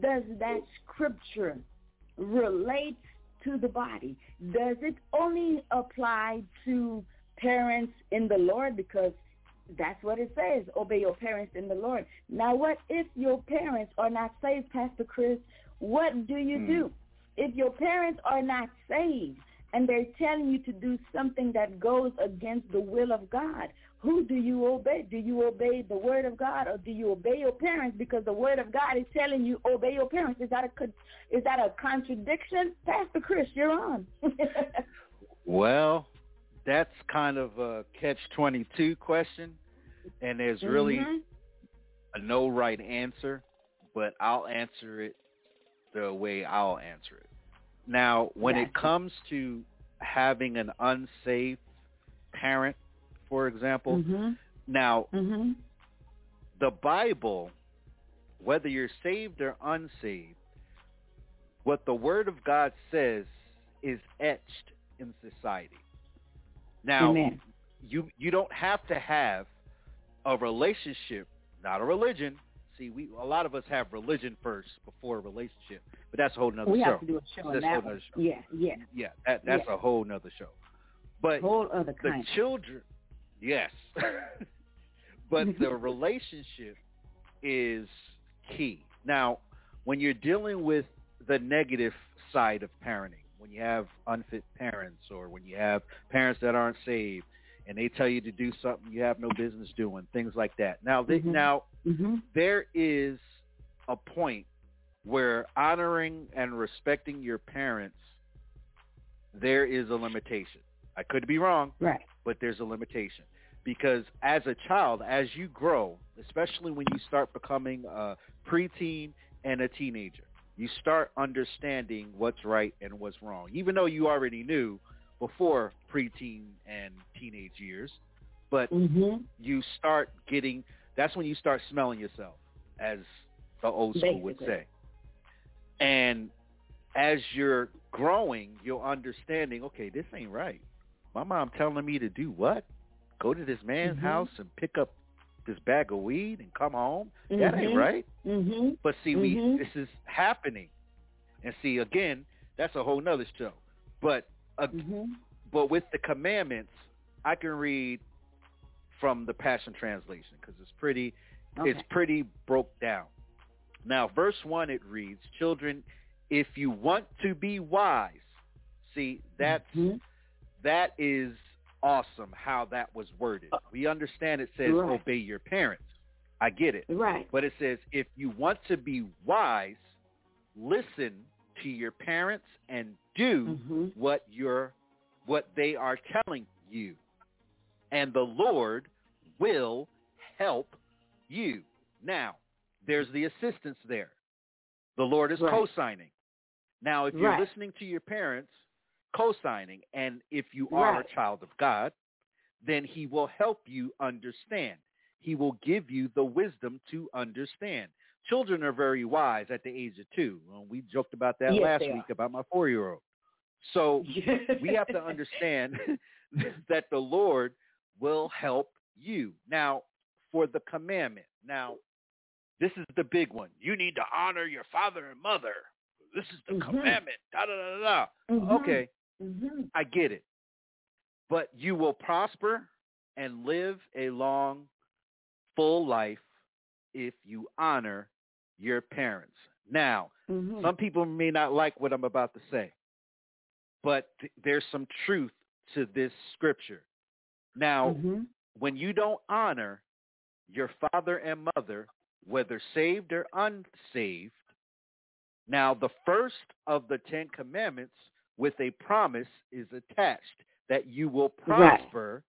does that scripture relate to the body? Does it only apply to parents in the Lord because that's what it says, obey your parents in the Lord. Now what if your parents are not saved, Pastor Chris? What do you Hmm. do? If your parents are not saved and they're telling you to do something that goes against the will of God, who do you obey? Do you obey the word of God or do you obey your parents because the word of God is telling you obey your parents? Is that a is that a contradiction? Pastor Chris, you're on. <laughs> Well, that's kind of a catch-22 question, and there's really Mhm. a no right answer, but I'll answer it the way I'll answer it. Now, when it comes to having an unsafe parent, for example, Mhm. now Mhm. the Bible, whether you're saved or unsaved, what the Word of God says is etched in society. Now, Amen. you you don't have to have a relationship, not a religion. See, we a lot of us have religion first before a relationship, but that's a whole nother We show. have to do a show on That's a that whole show. Yeah, yeah. Yeah, that that's Yeah. a whole nother show. But Whole other kind. the children, yes, <laughs> but the <laughs> relationship is key. Now, when you're dealing with the negative side of parenting, when you have unfit parents or when you have parents that aren't saved and they tell you to do something you have no business doing, things like that. Now, they, Mhm. now hmm there is a point where honoring and respecting your parents, there is a limitation. I could be wrong, Right. but there's a limitation because as a child, as you grow, especially when you start becoming a preteen and a teenager, you start understanding what's right and what's wrong, even though you already knew before preteen and teenage years. But hmm you start getting that's when you start smelling yourself as the old school would say and as you're growing you're understanding okay this ain't right. My mom telling me to do what? Go to this man's Mhm. house and pick up this bag of weed and come home? That ain't Mhm. right. Hmm but see we Mhm. this is happening. And see again that's a whole nother show. But uh, but with the commandments, I can read from the Passion Translation because it's pretty, it's pretty broke down. Now, verse one it reads, "Children, if you want to be wise, See, that's Mm-hmm. that is awesome how that was worded. We understand it says Right. obey your parents. I get it. Right. But it says if you want to be wise, listen to your parents and do Mm-hmm. what your what they are telling you. And the Lord will help you. Now, there's the assistance there. The Lord is Right. co-signing. Now, if you're Right. listening to your parents, co-signing, and if you are Right. a child of God, then he will help you understand. He will give you the wisdom to understand. Children are very wise at the age of two. Well, we joked about that Yes, last week about my four-year-old. So we have to <laughs> understand <laughs> that the Lord will help you. Now, for the commandment. Now, this is the big one. You need to honor your father and mother. This is the Mhm. commandment. Da da da da. Mhm. Okay, Mhm. I get it. But you will prosper and live a long, full life if you honor your parents. Now, Mhm. some people may not like what I'm about to say, but th- there's some truth to this scripture. Now, Mhm. when you don't honor your father and mother, whether saved or unsaved, now the first of the Ten Commandments with a promise is attached that you will Right. prosper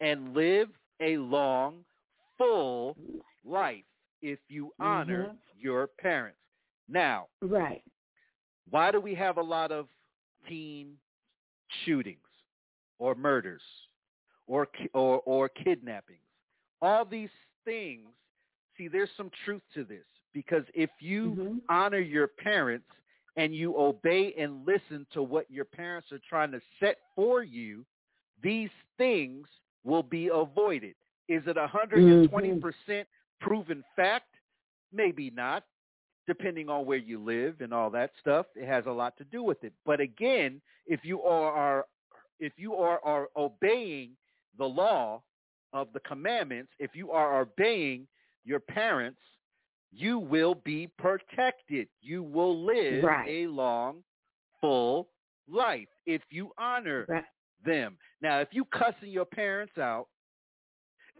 and live a long, full life if you honor Mhm. your parents. Now, Right. why do we have a lot of teen shootings or murders or or or kidnappings? All these things, see there's some truth to this because if you Mhm. honor your parents and you obey and listen to what your parents are trying to set for you, these things will be avoided. Is it 120% proven fact? Maybe not depending on where you live and all that stuff, it has a lot to do with it. But again, if you are, are if you are, are obeying the law of the commandments, if you are obeying your parents, you will be protected. You will live Right. a long, full life if you honor Right. them. Now, if you cussing your parents out,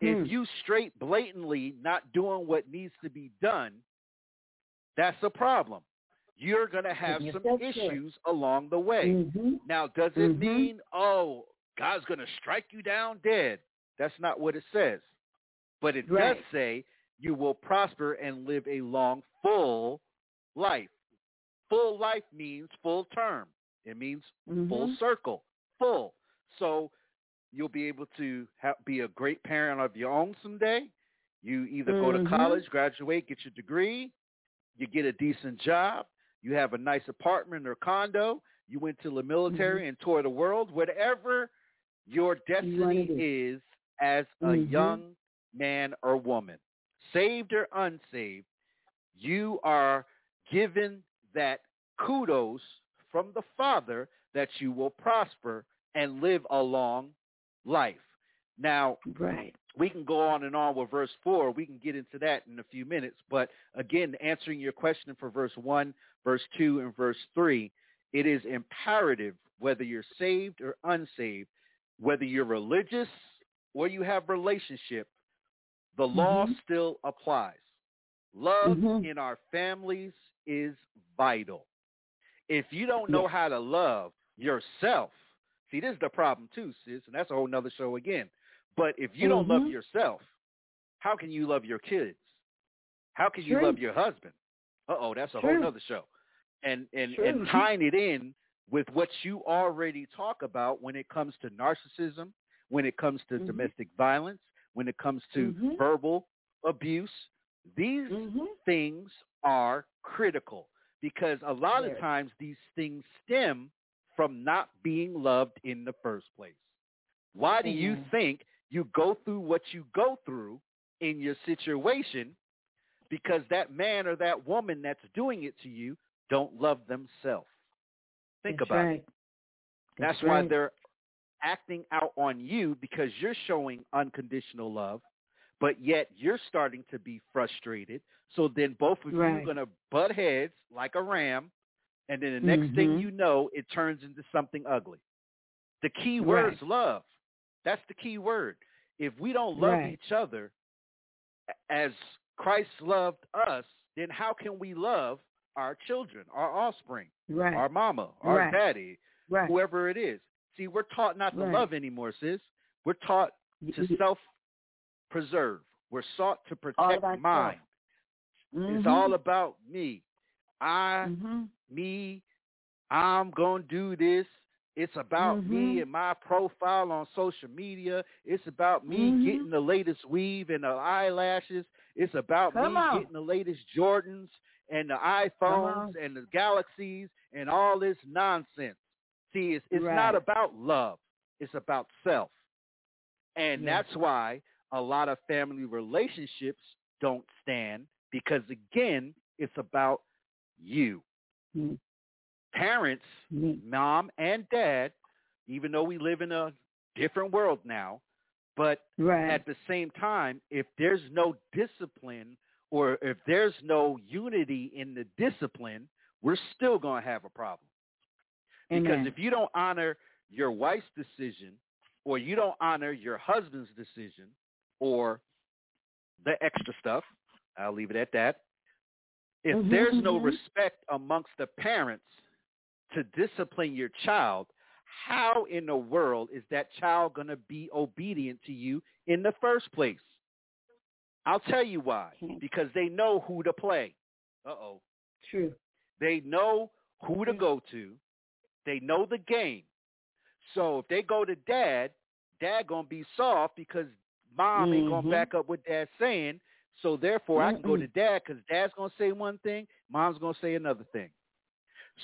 Hmm. if you straight blatantly not doing what needs to be done, that's a problem. You're going to have Yes, some issues along the way. Mhm. Now, does it Mhm. mean, oh, God's going to strike you down dead? That's not what it says. But it Right. does say you will prosper and live a long, full life. Full life means full term. It means full Mhm. circle, full. So you'll be able to ha- be a great parent of your own someday. You either go to Mhm. college, graduate, get your degree, you get a decent job, you have a nice apartment or condo, you went to the military and toured the world, whatever your destiny is as a Mhm. young man or woman, saved or unsaved, you are given that kudos from the Father that you will prosper and live a long life. Now, Right. we can go on and on with verse 4. We can get into that in a few minutes. But again, answering your question for verse 1, verse 2, and verse 3, it is imperative whether you're saved or unsaved, whether you're religious or you have relationship, the law Mhm. still applies. Love Mhm. in our families is vital. If you don't know how to love yourself, see, this is the problem too, sis, and that's a whole nother show again. But if you don't love Mhm. yourself, how can you love your kids? How can you love your husband? Uh oh, that's a whole nother show. And and True. and <laughs> tying it in with what you already talk about when it comes to narcissism, when it comes to Mhm. domestic violence, when it comes to Mhm. verbal abuse, these Mhm. things are critical because a lot of times these things stem from not being loved in the first place. Why do you think you go through what you go through in your situation because that man or that woman that's doing it to you don't love themselves? Think That's about right. it. That's, why right. they're acting out on you because you're showing unconditional love, but yet you're starting to be frustrated. So then both of you are going to butt heads like a ram And then the next thing Mhm. you know, it turns into something ugly. The key word is Right. love. That's the key word. If we don't love Right. each other as Christ loved us, then how can we love our children, our offspring, Right. our mama, our Right. daddy, Right. whoever it is? See, we're taught not to Right. love anymore, sis. We're taught to self-preserve. We're sought to protect mine. It's Mhm. all about me. I, Mhm. me, I'm going to do this. It's about me Mhm. and my profile on social media. It's about me Mhm. getting the latest weave and the eyelashes. It's about Come me on. getting the latest Jordans and the iPhones and the Galaxies and all this nonsense. See, it's, it's Right. not about love. It's about self. And Yeah. that's why a lot of family relationships don't stand because, again, it's about you. Mm. Parents, Me. mom and dad, even though we live in a different world now, but Right. at the same time, if there's no discipline or if there's no unity in the discipline, we're still going to have a problem. Because if you don't honor your wife's decision or you don't honor your husband's decision or the extra stuff, I'll leave it at that. If Mhm, there's no mhm. respect amongst the parents to discipline your child, how in the world is that child going to be obedient to you in the first place? I'll tell you why. Because they know who to play. Uh-oh. True. They know who to go to. They know the game. So if they go to dad, dad going to be soft because mom ain't going to Mhm. back up what dad's saying. So therefore, I can go to dad because dad's going to say one thing, mom's going to say another thing.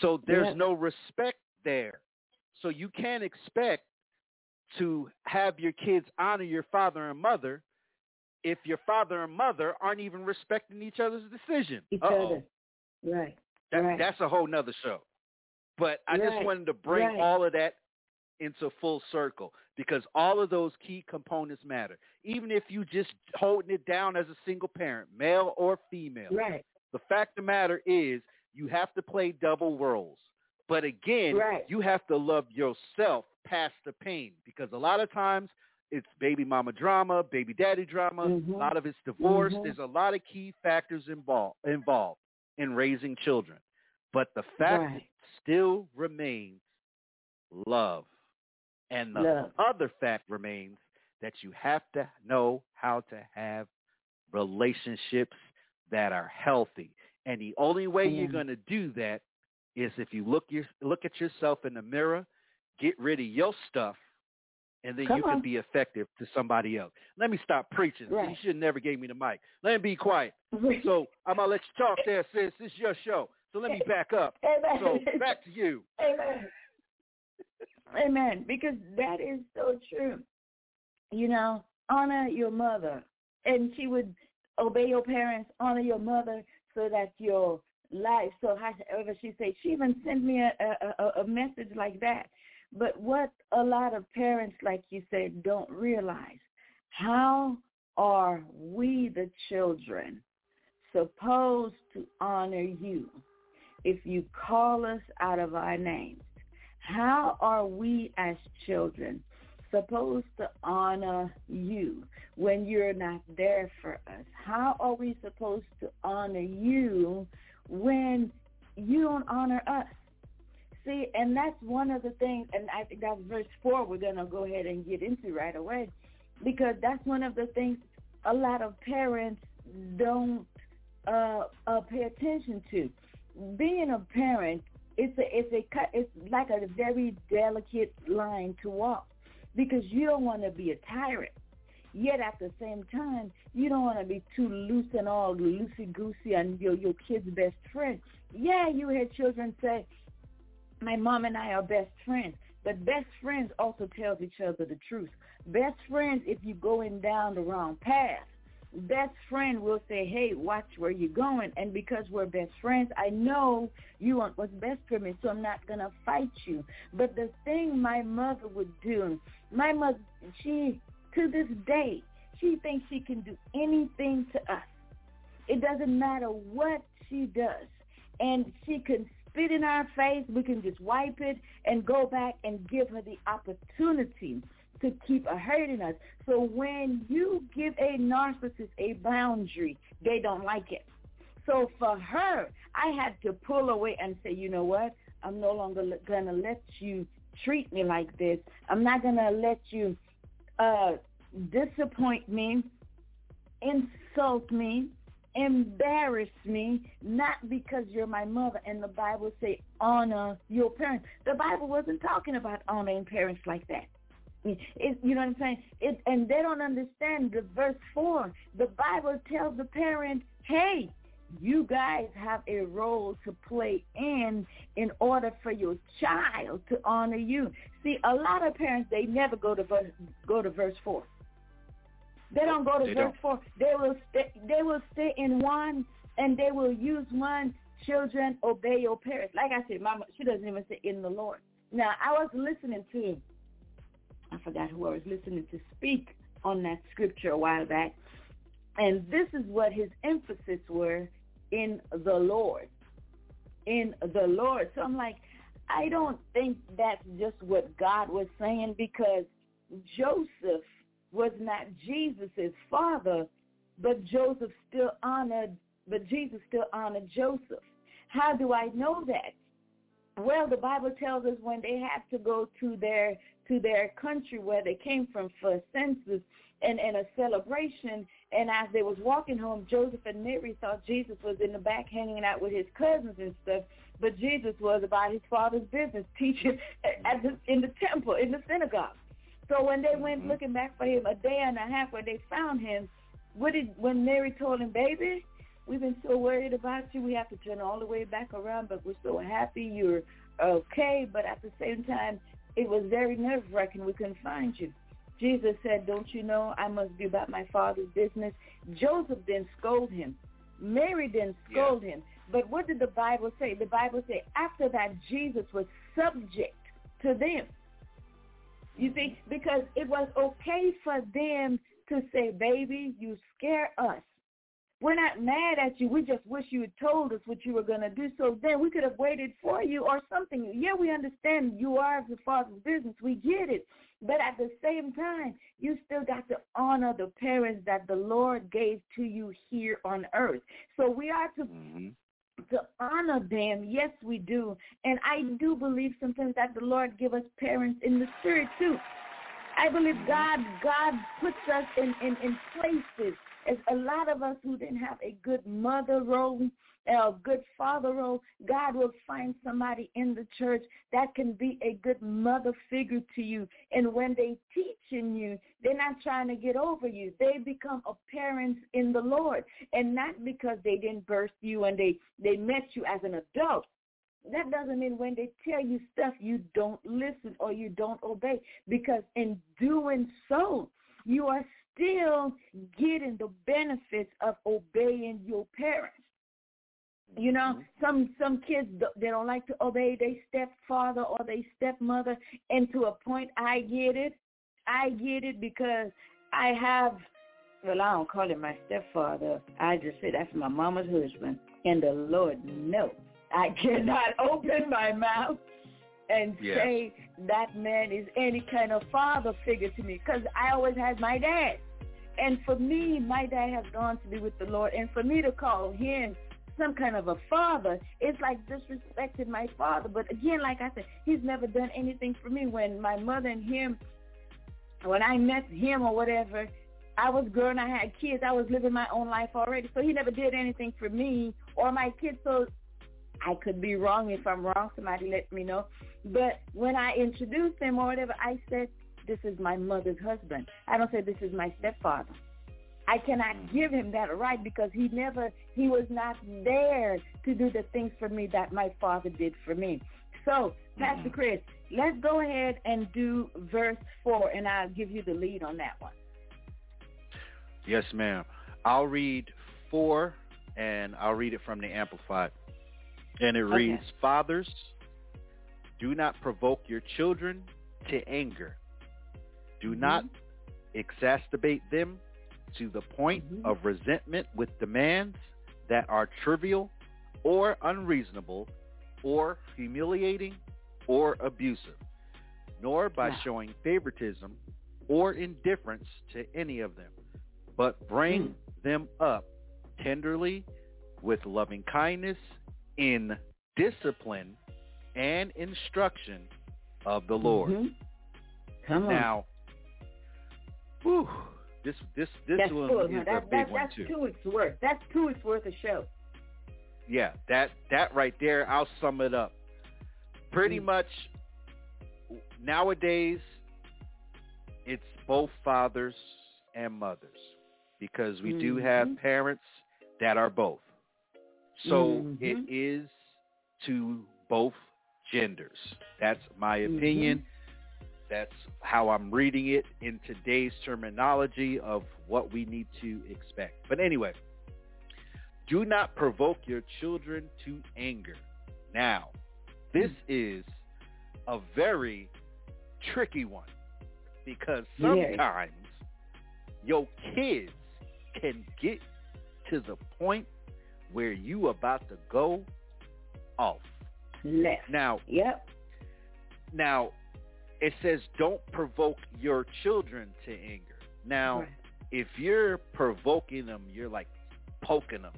So there's Yeah. no respect there. So you can't expect to have your kids honor your father and mother if your father and mother aren't even respecting each other's decision. Each Uh-oh. other. Right. That, right. That's a whole nother show. But I just wanted to bring right. all of that into full circle because all of those key components matter. Even if you just holding it down as a single parent, male or female. Right. The fact of the matter is you have to play double roles. But again, Right. you have to love yourself past the pain because a lot of times it's baby mama drama, baby daddy drama, Mhm. a lot of it's divorce. Mhm. There's a lot of key factors involved involved in raising children. But the fact Right. Still remains love. And the Love. other fact remains that you have to know how to have relationships that are healthy. And the only way you're going to do that is if you look your, look at yourself in the mirror, get rid of your stuff, and then Come you can be effective to somebody else. Let me stop preaching. Right. You should never gave me the mic. Let me be quiet. <laughs> So I'm gonna let you talk there, sis. This is your show. So let me back up. Amen. So back to you. <laughs> Amen. Amen. Because that is so true. You know, honor your mother. And she would obey your parents, honor your mother so that your life, so however she said, she even sent me a, a, a message like that. But what a lot of parents, like you said, don't realize, how are we, the children, supposed to honor you if you call us out of our names? How are we as children supposed to honor you when you're not there for us? How are we supposed to honor you when you don't honor us? See, and that's one of the things, and I think that's verse 4 we're going to go ahead and get into right away, because that's one of the things a lot of parents don't uh, uh, pay attention to. Being a parent, it's a, it's a it's like a very delicate line to walk because you don't want to be a tyrant. Yet at the same time, you don't want to be too loose and all loosey goosey and your your kid's best friend. Yeah, you hear children say, "My mom and I are best friends," but best friends also tells each other the truth. Best friends, if you're going down the wrong path, best friend will say, hey, watch where you're going. And because we're best friends, I know you want what's best for me, so I'm not going to fight you. But the thing my mother would do, my mother, she, to this day, she thinks she can do anything to us. It doesn't matter what she does. And she can spit in our face, we can just wipe it and go back and give her the opportunity to keep hurting us. So when you give a narcissist a boundary, they don't like it. So for her, I had to pull away and say, you know what? I'm no longer going to let you treat me like this. I'm not going to let you uh, disappoint me, insult me, embarrass me, not because you're my mother. And the Bible say honor your parents. The Bible wasn't talking about honoring parents like that. It, you know what I'm saying? It, and they don't understand the verse 4. The Bible tells the parent, hey, you guys have a role to play in in order for your child to honor you. See, a lot of parents, they never go to verse, go to verse 4. They don't go to They verse don't. 4. They will stay, they will stay in one and they will use one. Children, obey your parents. Like I said, mama, she doesn't even say in the Lord. Now, I was listening to I forgot who I was listening to speak on that scripture a while back. And this is what his emphasis were in the Lord. In the Lord. So I'm like, I don't think that's just what God was saying because Joseph was not Jesus' father, but Joseph still honored, but Jesus still honored Joseph. How do I know that? Well, the Bible tells us when they had to go to their to their country where they came from for a census and, and a celebration, and as they was walking home, Joseph and Mary thought Jesus was in the back hanging out with his cousins and stuff, but Jesus was about his father's business, <laughs> teaching at the, in the temple, in the synagogue. So when they went mm-hmm. looking back for him a day and a half when they found him, what did when Mary told him, baby, we've been so worried about you, we have to turn all the way back around, but we're so happy you're okay. But at the same time, it was very nerve-wracking. We couldn't find you. Jesus said, don't you know I must be about my father's business? Joseph didn't scold him. Mary didn't scold him. But what did the Bible say? The Bible say after that Jesus was subject to them. You see, mm-hmm. because it was okay for them to say, baby, you scare us. We're not mad at you. We just wish you had told us what you were going to do. So then we could have waited for you or something. Yeah, we understand you are the father's business. We get it. But at the same time, you still got to honor the parents that the Lord gave to you here on earth. So we are to mm-hmm. to honor them. Yes, we do. And I do believe sometimes that the Lord give us parents in the spirit too. I believe mm-hmm. God God puts us in, in, in places as a lot of us who didn't have a good mother role, a good father role, God will find somebody in the church that can be a good mother figure to you. And when they teaching you, they're not trying to get over you. They become a parents in the Lord. And not because they didn't birth you and they, they met you as an adult that doesn't mean when they tell you stuff you don't listen or you don't obey because in doing so you are still getting the benefits of obeying your parents. You know mm-hmm. some some kids they don't like to obey their stepfather or their stepmother and to a point i get it. I get it because i have well i don't call him my stepfather. I just say that's my mama's husband. And the lord knows. I <laughs> cannot open my mouth and Yes. say that man is any kind of father figure to me because I always had my dad. And for me, my dad has gone to be with the Lord. And for me to call him some kind of a father, it's like disrespecting my father. But again, like I said, he's never done anything for me. When my mother and him, when I met him or whatever, I was grown, I had kids, I was living my own life already. So he never did anything for me or my kids. So I could be wrong. If I'm wrong, somebody let me know. But when I introduced him or whatever, I said, this is my mother's husband. I don't say this is my stepfather. I cannot mm. give him that right because he never, he was not there to do the things for me that my father did for me. So, mm-hmm. Pastor Chris, let's go ahead and do verse 4, and I'll give you the lead on that one. Yes, ma'am. I'll read four, and I'll read it from the Amplified. And it Okay. reads, Fathers, do not provoke your children to anger. Do mm-hmm. not exacerbate them to the point mm-hmm. of resentment with demands that are trivial or unreasonable or humiliating or abusive, nor by Wow. showing favoritism or indifference to any of them, but bring hmm. them up tenderly with loving kindness in discipline and instruction of the Lord. Mhm. Come on. Now, whew, this this this that's one cool, is huh? a big that, one that's too. two weeks worth. That's two weeks worth of show. Yeah, that that right there, I'll sum it up. Pretty Mm. much nowadays it's both fathers and mothers because we do have parents that are both. So Mhm. it is to both genders. That's my Mhm. opinion. That's how I'm reading it in today's terminology of what we need to expect. But anyway, do not provoke your children to anger. Now, this hmm. is a very tricky one because sometimes your kids can get to the point where you about to go off. Left. Now, Yep. now it says don't provoke your children to anger. Now, Right. if you're provoking them, you're like poking them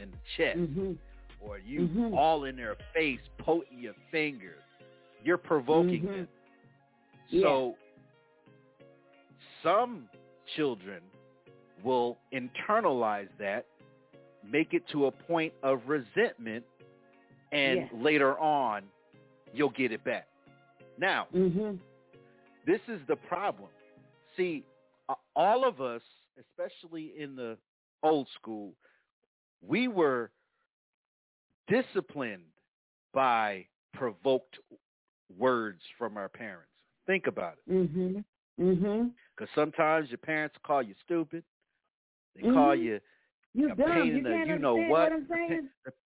in the chest, Mhm. or you Mhm. all in their face, poking your finger. You're provoking Mhm. them. Yeah. So some children will internalize that, make it to a point of resentment, and Yes. later on, you'll get it back. Now, Mhm. this is the problem. See, all of us, especially in the old school, we were disciplined by provoked words from our parents. Think about it. Mhm. Mhm. Because sometimes your parents call you stupid. They call Mhm. you You a dumb. pain You in the you know what. what I'm saying.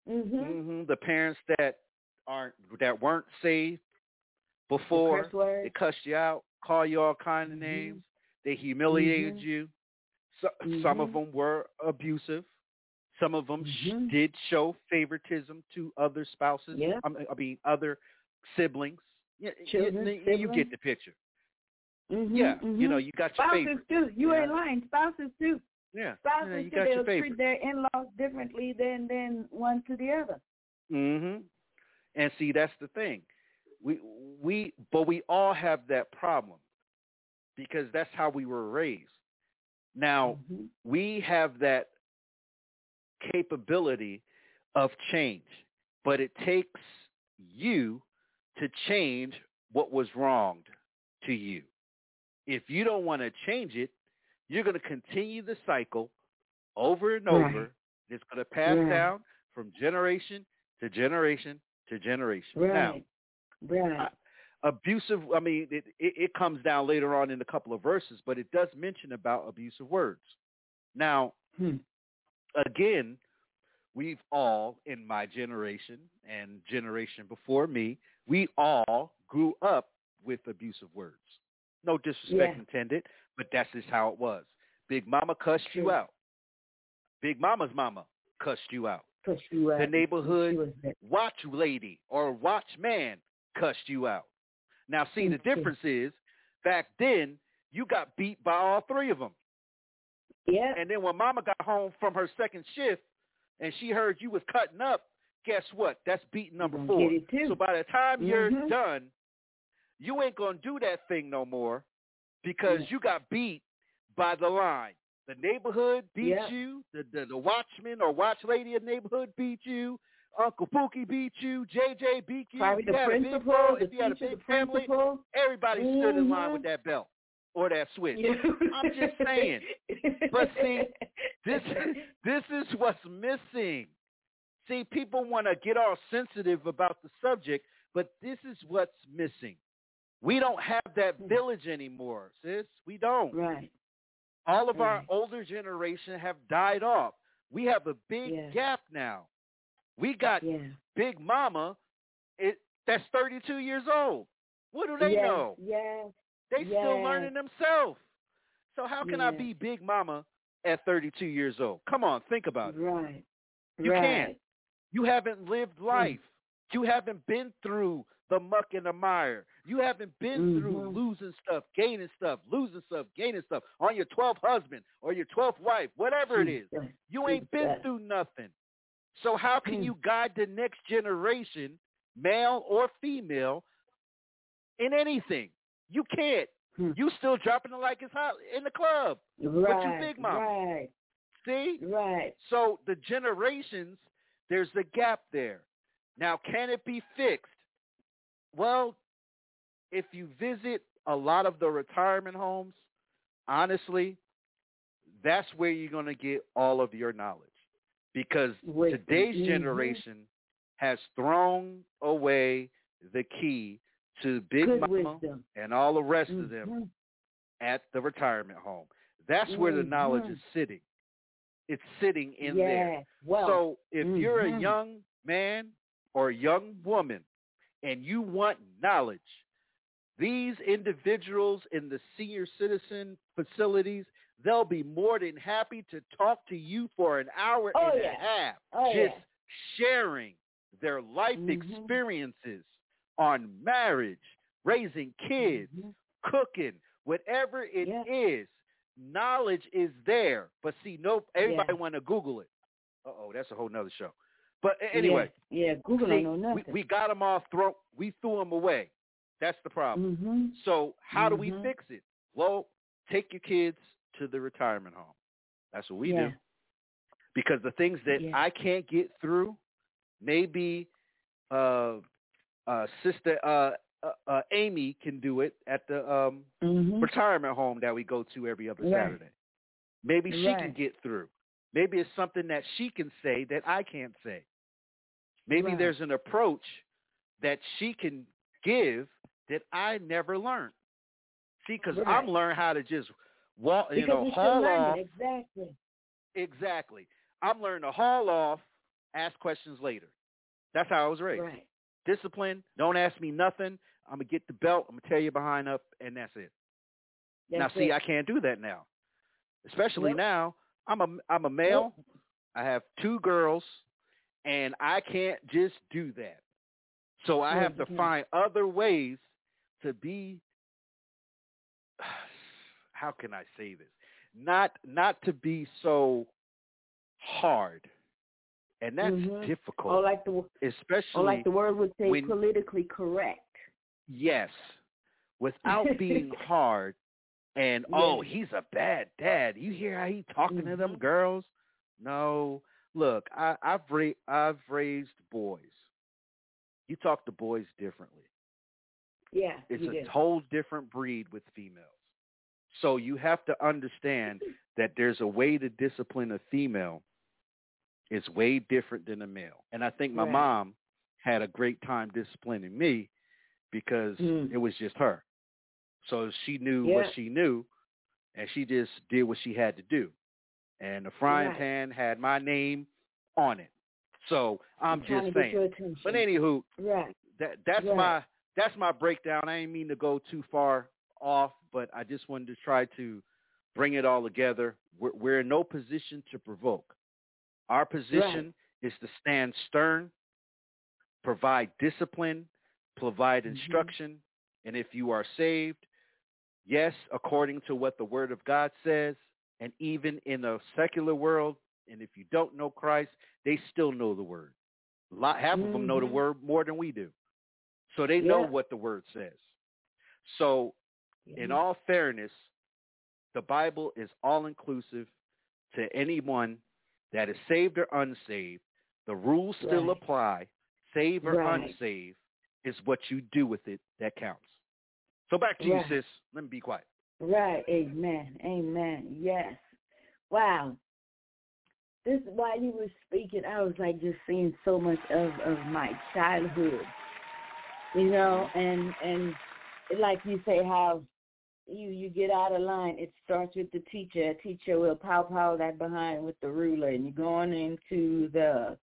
Mm-hmm. Mm-hmm, The parents that aren't that weren't saved before they cussed you out, call you all kind of Mhm. names. They humiliated Mhm. you. So, Some of Mhm. them were abusive. Some of them Mhm. sh- did show favoritism to other spouses. Yeah. I mean, other siblings. Yeah, you- Children, you, you get the picture. Mhm. Yeah, you Mhm. know, you got your Spouses favorite. too. You ain't lying. Spouses too. Yeah, Spouses yeah, you got They'll treat their in-laws differently than than one to the other. hmm And see, that's the thing. We we but we all have that problem because that's how we were raised. Now Mhm. we have that capability of change, but it takes you to change what was wronged to you. If you don't want to change it, you're going to continue the cycle over and over. Right. It's going to pass Right. down from generation to generation to generation. Now, Right. Right. abusive i mean it, it, it comes down later on in a couple of verses but it does mention about abusive words now Hmm. again we've all in my generation and generation before me we all grew up with abusive words no disrespect Yeah. intended but that's just how it was big mama cussed you out big mama's mama cussed you out Push you out. the neighborhood watch lady or watch man cussed you out. Now, see, the difference is back then you got beat by all three of them. Yeah. And then when mama got home from her second shift and she heard you was cutting up, guess what? That's beat number four. get it too. So by the time you're Mhm. done, you ain't going to do that thing no more because Yeah. you got beat by the line. The neighborhood beat Yeah. you. The, the the watchman or watch lady in the neighborhood beat you. Uncle Pookie beat you. JJ beat you. Probably if you had a big bro, if you had a big family, principal. everybody stood in line with that belt or that switch. Yeah. I'm just saying. But see, this this is what's missing. See, people want to get all sensitive about the subject, but this is what's missing. We don't have that hmm. village anymore, sis. We don't. Right. All of our older generation have died off. We have a big Yeah. gap now. We got Yeah. Big Mama it, that's 32 years old. What do they yes. know? Yes. They still learning themselves. So how can I be Big Mama at 32 years old? Come on, think about it. Right. You right. can't. You haven't lived life. You haven't been through the muck and the mire. You haven't been through Mhm. losing stuff, gaining stuff, losing stuff, gaining stuff on your 12th husband or your 12th wife, whatever it is. You ain't been through nothing. So how can Mm. you guide the next generation, male or female, in anything? You can't. Hmm. You still dropping it like it's hot in the club. Right, What you think, Mama? right, See? right. So the generations, there's a gap there. Now, can it be fixed? Well, if you visit a lot of the retirement homes, honestly, that's where you're going to get all of your knowledge. Because Wisdom. today's Mhm. generation has thrown away the key to Big Good Mama wisdom. and all the rest of them Mhm. at the retirement home. That's where the knowledge Mhm. is sitting. It's sitting in yeah. there. Well, so if you're a young man or a young woman and you want knowledge, these individuals in the senior citizen facilities, they'll be more than happy to talk to you for an hour Oh, and yeah. a half, Oh, just yeah. sharing their life Mhm. experiences on marriage, raising kids, Mhm. cooking, whatever it is, Yeah. knowledge is there. But see, no, everybody to Google it. Uh oh, that's a whole nother show. But anyway, Yeah, Google see, don't know we, nothing. we got them all thrown. We threw them away. That's the problem. Mhm. So how do we Mhm. fix it? Well, take your kids to the retirement home. That's what we Yeah. do. Because the things that Yeah. I can't get through, maybe uh, uh, sister uh, uh, uh, Amy can do it at the um, Mhm. retirement home that we go to every other Right. Saturday. Maybe she can get through. Maybe it's something that she can say that I can't say. Maybe Right. there's an approach that she can give that I never learned. See, because Right. I'm learning how to just walk, you Because know, still haul off. Exactly. Exactly. I'm learning to haul off, ask questions later. That's how I was raised. Right. Discipline. Don't ask me nothing. I'm gonna get the belt. I'm gonna tear you behind up, and that's it. now, That's see. I can't do that now. Especially Yep. now, I'm a I'm a male. I have two girls, and I can't just do that. So I have to find other ways to be. How can I say this? Not not to be so hard, and that's Mhm. difficult. Or like the especially or like the word would say, when- politically correct. Yes, without <laughs> being hard and oh, he's a bad dad. You hear how he talking to Mm-hmm. them girls? No, look, I, I've ra- I've raised boys. You talk to boys differently. Yeah, It's a do. whole different breed with females. So you have to understand that there's a way to discipline a female is way different than a male. And I think my Right. mom had a great time disciplining me because Mm. it was just her. So she knew Yeah. what she knew and she just did what she had to do. And the frying Right. pan had my name on it. So I'm, I'm just to get your saying. But anywho, Right. that that's Right. my that's my breakdown. I ain't mean to go too far off, but I just wanted to try to bring it all together. We're, we're in no position to provoke. Our position is to stand stern, provide discipline, provide Mm-hmm. instruction, and if you are saved, yes, according to what the Word of God says, and even in a secular world, and if you don't know Christ, they still know the Word. A lot, half of them know the Mhm. Word more than we do. So they know what the Word says. So, in Mhm. all fairness, the Bible is all inclusive to anyone that is saved or unsaved. The rules still apply. Save or Right. unsaved is what you do with it that counts. So back to Right. you, sis. Let me be quiet. Right. Amen. Amen. Yes. Wow. This while you were speaking, I was like just seeing so much of of my childhood. You know, and and like you say how you you get out of line. It starts with the teacher. A teacher will pow pow that behind with the ruler, and you're going into the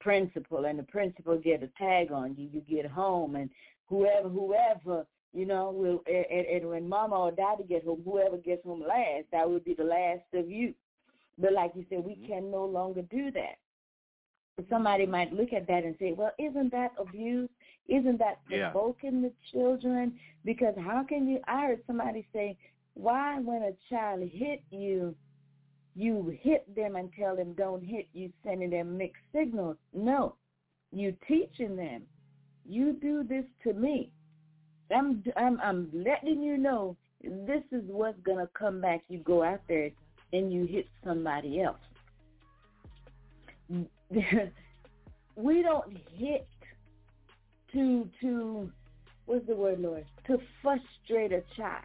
principal, and the principal get a tag on you. You get home, and whoever whoever you know will and, and, and when mama or daddy get home, whoever gets home last, that would be the last of you. But like you said, we mm-hmm. can no longer do that. somebody might look at that and say, well, isn't that abuse? Isn't that Yeah. provoking the children? Because how can you, I heard somebody say, why when a child hit you, you hit them and tell them don't hit you, sending them mixed signals. No, you teaching them. You do this to me. I'm, I'm, I'm letting you know this is what's going to come back. You go out there and you hit somebody else. <laughs> we don't hit to to what's the word, Lord? To frustrate a child.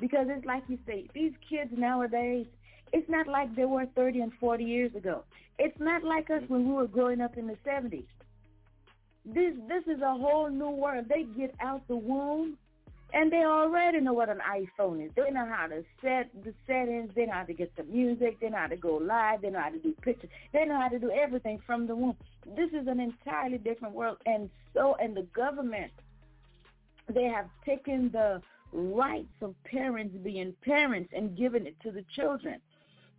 Because it's like you say, these kids nowadays, it's not like they were 30 and 40 years ago. It's not like us when we were growing up in the 70s. This this is a whole new world. They get out the womb and they already know what an iPhone is. They know how to set the settings. They know how to get the music. They know how to go live. They know how to do pictures. They know how to do everything from the womb. This is an entirely different world. And so, and the government, they have taken the rights of parents being parents and given it to the children.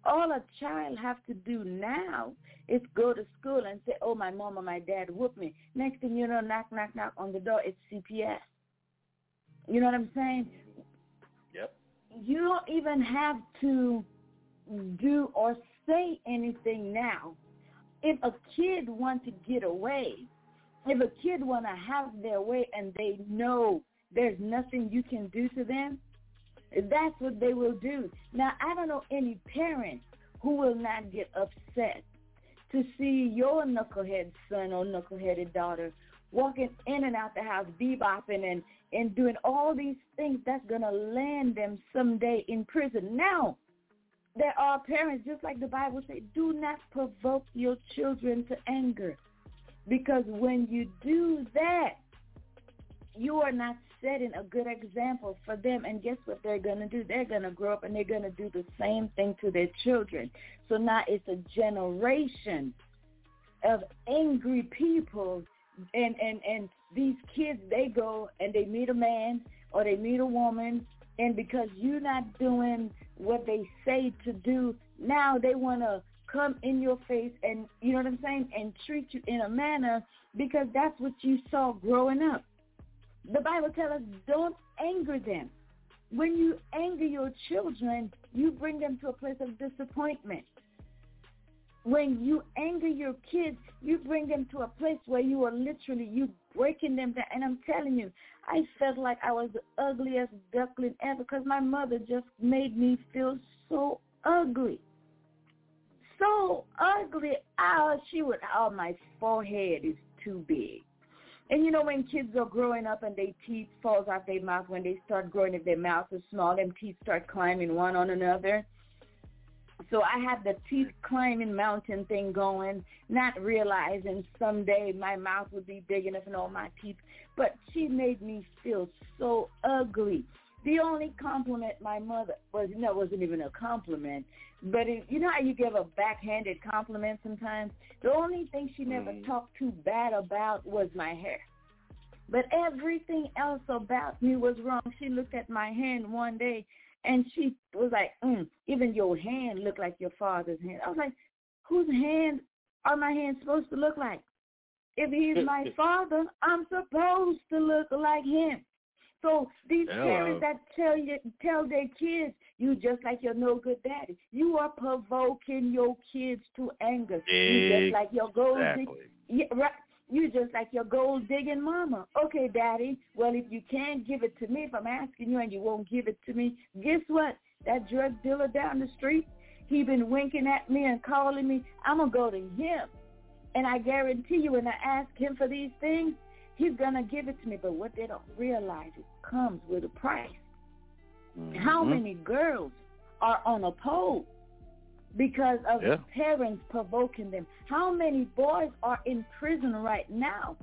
All a child have to do now is go to school and say, oh, my mom or my dad whooped me. Next thing you know, knock, knock, knock on the door, it's CPS. You know what I'm saying? Yep. You don't even have to do or say anything now. If a kid wants to get away, if a kid want to have their way and they know there's nothing you can do to them, that's what they will do. Now, I don't know any parent who will not get upset to see your knucklehead son or knuckleheaded daughter walking in and out the house, bebopping and, and doing all these things that's going to land them someday in prison. Now, there are parents, just like the Bible says, do not provoke your children to anger. Because when you do that, you are not setting a good example for them. And guess what they're going to do? They're going to grow up and they're going to do the same thing to their children. So now it's a generation of angry people and and and these kids they go and they meet a man or they meet a woman and because you're not doing what they say to do now they want to come in your face and you know what i'm saying and treat you in a manner because that's what you saw growing up. The bible tells us don't anger them. When you anger your children you bring them to a place of disappointment when you anger your kids, you bring them to a place where you are literally you breaking them down. And I'm telling you, I felt like I was the ugliest duckling ever because my mother just made me feel so ugly, so ugly. Oh, she would. Oh, my forehead is too big. And you know when kids are growing up and their teeth falls out their mouth when they start growing, if their mouth is small, them teeth start climbing one on another. So I had the teeth climbing mountain thing going, not realizing someday my mouth would be big enough and all my teeth. But she made me feel so ugly. The only compliment my mother was, no, it wasn't even a compliment, but it, you know how you give a backhanded compliment sometimes? The only thing she never Mm. talked too bad about was my hair. But everything else about me was wrong. She looked at my hand one day and she was like, mm, even your hand looked like your father's hand. I was like, whose hand are my hands supposed to look like? If he's my <laughs> father, I'm supposed to look like him. So these Hello. parents that tell you tell their kids, you just like your no good daddy. You are provoking your kids to anger. You just like your Exactly. yeah, right. You just like your gold digging mama. Okay, daddy. Well, if you can't give it to me, if I'm asking you and you won't give it to me, guess what? That drug dealer down the street, he been winking at me and calling me. I'm gonna go to him, and I guarantee you, when I ask him for these things, he's gonna give it to me. But what they don't realize, it comes with a price. How Mhm. many girls are on a pole because of Yeah. parents provoking them? How many boys are in prison right now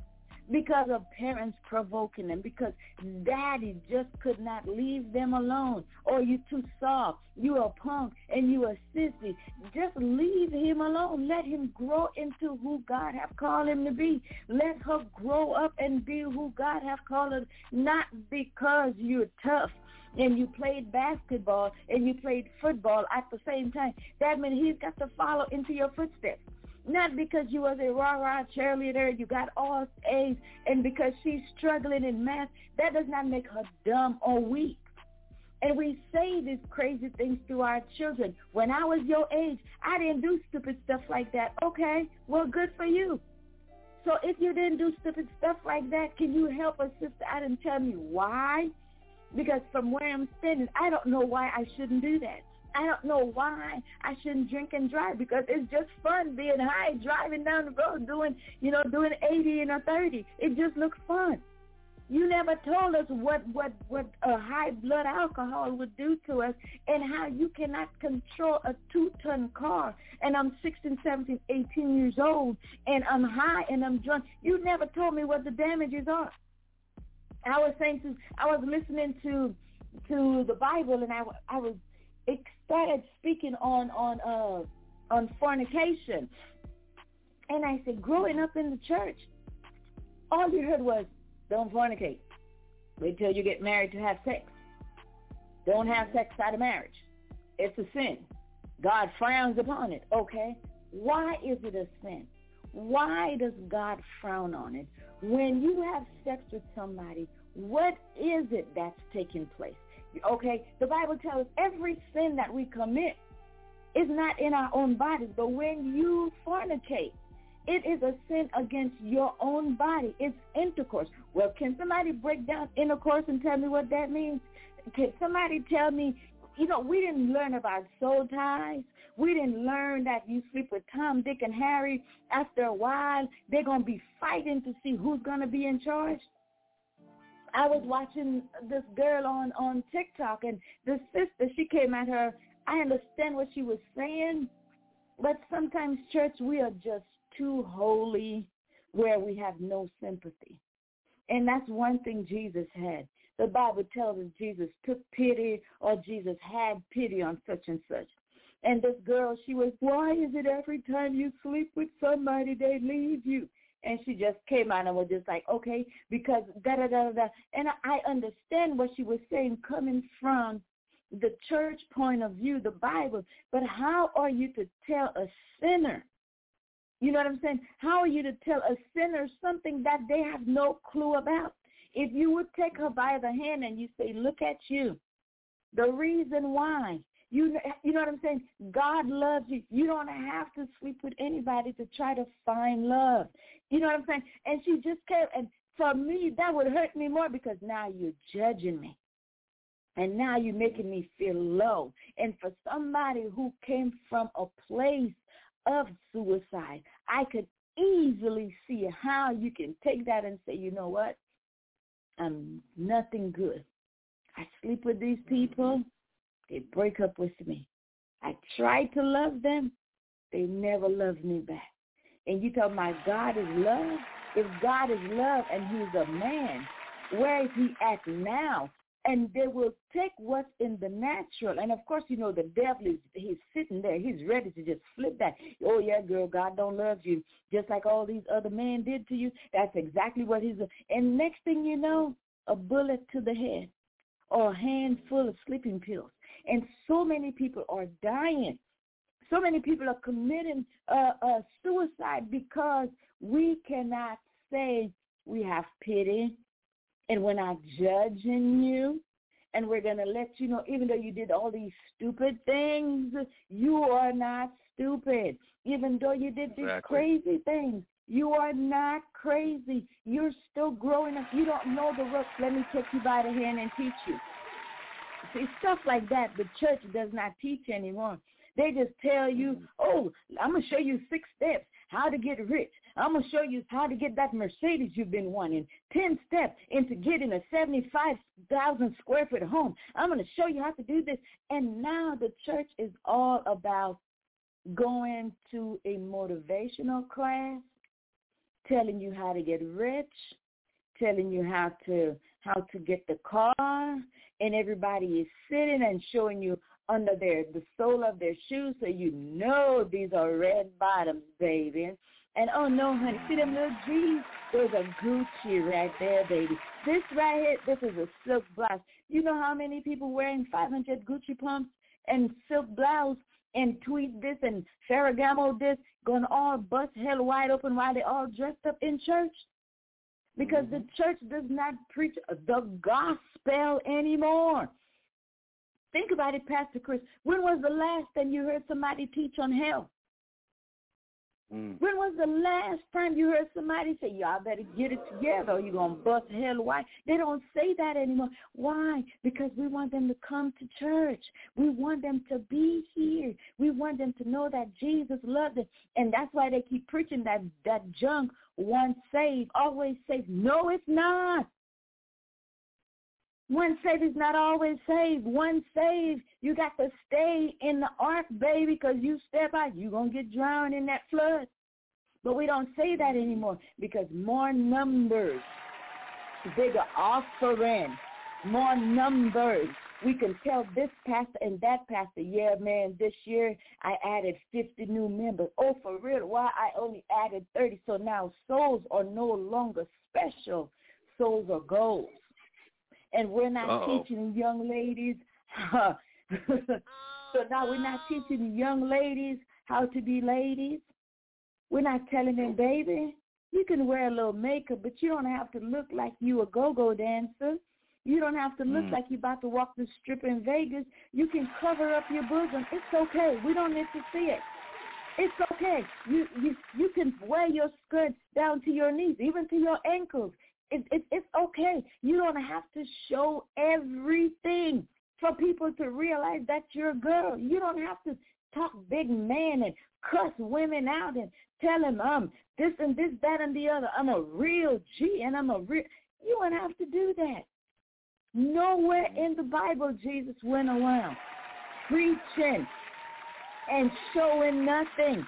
because of parents provoking them? Because daddy just could not leave them alone. Or you too soft. You a punk and you a sissy. Just leave him alone. Let him grow into who God have called him to be. Let her grow up and be who God have called her. Not because you're tough and you played basketball and you played football at the same time. That means he's got to follow into your footsteps. Not because you was a rah-rah cheerleader, you got all A's, and because she's struggling in math, that does not make her dumb or weak. And we say these crazy things to our children. When I was your age, I didn't do stupid stuff like that. Okay, well, good for you. So if you didn't do stupid stuff like that, can you help a sister out and tell me why? Because from where I'm standing, I don't know why I shouldn't do that. I don't know why I shouldn't drink and drive because it's just fun being high, driving down the road, doing, you know, doing 80 and a 30. It just looks fun. You never told us what, what, what a high blood alcohol would do to us and how you cannot control a two-ton car. And I'm 16, 17, 18 years old and I'm high and I'm drunk. You never told me what the damages are. I was saying to, I was listening to, to the Bible and I, I was, it started speaking on, on, uh, on fornication. And I said, growing up in the church, all you heard was, don't fornicate. Wait till you get married to have sex. Don't have sex out of marriage. It's a sin. God frowns upon it. Okay. Why is it a sin? Why does God frown on it? When you have sex with somebody, what is it that's taking place? Okay, the Bible tells every sin that we commit is not in our own bodies, but when you fornicate, it is a sin against your own body. It's intercourse. Well, can somebody break down intercourse and tell me what that means? Can somebody tell me, you know, we didn't learn about soul ties. We didn't learn that you sleep with Tom, Dick, and Harry. After a while, they're going to be fighting to see who's going to be in charge. I was watching this girl on, on TikTok, and this sister, she came at her. I understand what she was saying, but sometimes, church, we are just too holy where we have no sympathy. And that's one thing Jesus had. The Bible tells us Jesus took pity or Jesus had pity on such and such. And this girl, she was, why is it every time you sleep with somebody, they leave you? And she just came out and was just like, okay, because da-da-da-da. And I understand what she was saying coming from the church point of view, the Bible. But how are you to tell a sinner you know what I'm saying? How are you to tell a sinner something that they have no clue about? If you would take her by the hand and you say, look at you, the reason why, you, you know what I'm saying? God loves you. You don't have to sleep with anybody to try to find love. You know what I'm saying? And she just came, and for me, that would hurt me more because now you're judging me. And now you're making me feel low. And for somebody who came from a place of suicide. I could easily see how you can take that and say, you know what? I'm nothing good. I sleep with these people. They break up with me. I try to love them. They never love me back. And you tell my God is love? If God is love and he's a man, where is he at now? and they will take what's in the natural. And of course, you know, the devil is he's sitting there. He's ready to just flip that. Oh yeah, girl, God don't love you. Just like all these other men did to you. That's exactly what he's and next thing you know, a bullet to the head or a handful of sleeping pills. And so many people are dying. So many people are committing uh, uh, suicide because we cannot say we have pity and we're not judging you. And we're going to let you know, even though you did all these stupid things, you are not stupid. Even though you did these Exactly. crazy things, you are not crazy. You're still growing up. You don't know the ropes. Let me take you by the hand and teach you. See, stuff like that, the church does not teach anymore. They just tell you, mm-hmm. oh, I'm going to show you six steps, how to get rich. I'm going to show you how to get that Mercedes you've been wanting. 10 steps into getting a 75,000 square foot home. I'm going to show you how to do this. And now the church is all about going to a motivational class, telling you how to get rich, telling you how to how to get the car, and everybody is sitting and showing you under their the sole of their shoes so you know these are red bottoms, baby. And oh no, honey, see them little G's? There's a Gucci right there, baby. This right here, this is a silk blouse. You know how many people wearing 500 Gucci pumps and silk blouse and tweet this and Ferragamo this, going all bust hell wide open while they all dressed up in church? Because mm-hmm. the church does not preach the gospel anymore. Think about it, Pastor Chris. When was the last time you heard somebody teach on hell? Mm. When was the last time you heard somebody say, y'all better get it together or you're going to bust hell wide? They don't say that anymore. Why? Because we want them to come to church. We want them to be here. We want them to know that Jesus loved them. And that's why they keep preaching that, that junk, once saved, always saved. No, it's not. Once saved is not always saved. Once saved, you got to stay in the ark, baby, because you step out, you're going to get drowned in that flood. But we don't say that anymore because more numbers, bigger offering, more numbers. We can tell this pastor and that pastor, yeah, man, this year I added 50 new members. Oh, for real? Why I only added 30? So now souls are no longer special. Souls are goals and we're not Uh-oh. teaching young ladies. <laughs> so now we're not teaching young ladies how to be ladies. We're not telling them, baby, you can wear a little makeup, but you don't have to look like you a go-go dancer. You don't have to look mm. like you're about to walk the strip in Vegas. You can cover up your bosom. It's okay. We don't need to see it. It's okay. You you you can wear your skirt down to your knees, even to your ankles. It, it, it's okay. You don't have to show everything for people to realize that you're a girl. You don't have to talk big man and cuss women out and tell them um this and this, that and the other. I'm a real G and I'm a real you don't have to do that. Nowhere in the Bible Jesus went around preaching and showing nothing.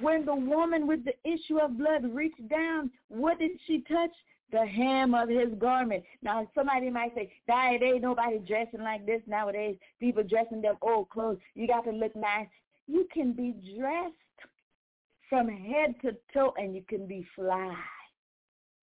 When the woman with the issue of blood reached down, what did she touch? the hem of his garment. Now, somebody might say, "Dian ain't nobody dressing like this nowadays. People dressing their old clothes. You got to look nice. You can be dressed from head to toe, and you can be fly.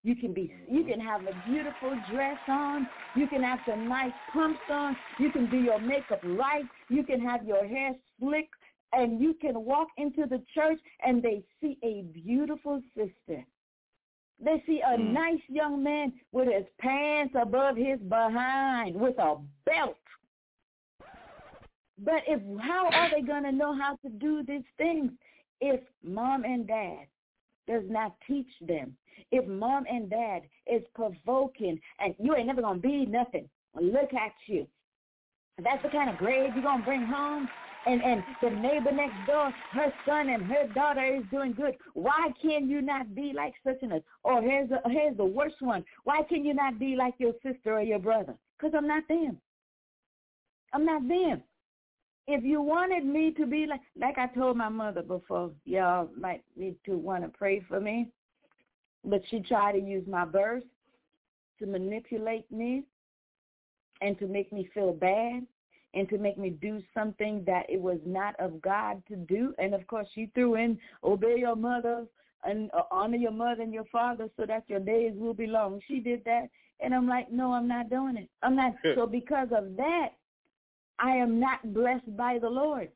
You can be, you can have a beautiful dress on. You can have some nice pumps on. You can do your makeup right. You can have your hair slick, and you can walk into the church, and they see a beautiful sister they see a mm. nice young man with his pants above his behind with a belt. But if how are they going to know how to do these things if mom and dad does not teach them? If mom and dad is provoking and you ain't never going to be nothing. Look at you. That's the kind of grade you're going to bring home and and the neighbor next door, her son and her daughter is doing good. Why can you not be like such and such? Or here's the here's the worst one. Why can you not be like your sister or your brother? Because I'm not them. I'm not them. If you wanted me to be like like I told my mother before, y'all might need to want to pray for me. But she tried to use my birth to manipulate me and to make me feel bad and to make me do something that it was not of God to do. And of course, she threw in obey your mother and uh, honor your mother and your father so that your days will be long. She did that. And I'm like, no, I'm not doing it. I'm not. <laughs> so because of that, I am not blessed by the Lord.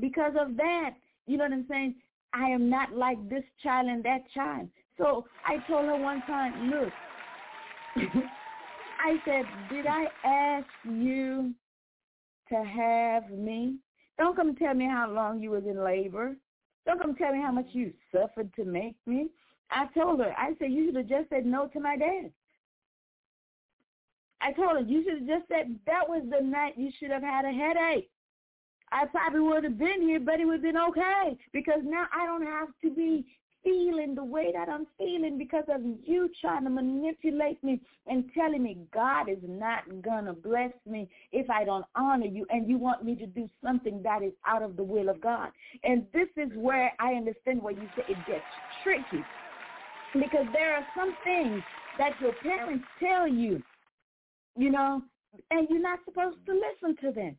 Because of that, you know what I'm saying? I am not like this child and that child. So I told her one time, look, <laughs> I said, did I ask you to have me. Don't come tell me how long you was in labor. Don't come tell me how much you suffered to make me. I told her, I said, you should have just said no to my dad. I told her, you should have just said that was the night you should have had a headache. I probably would have been here, but it would have been okay because now I don't have to be feeling the way that I'm feeling because of you trying to manipulate me and telling me God is not going to bless me if I don't honor you and you want me to do something that is out of the will of God. And this is where I understand where you say it gets tricky because there are some things that your parents tell you, you know, and you're not supposed to listen to them.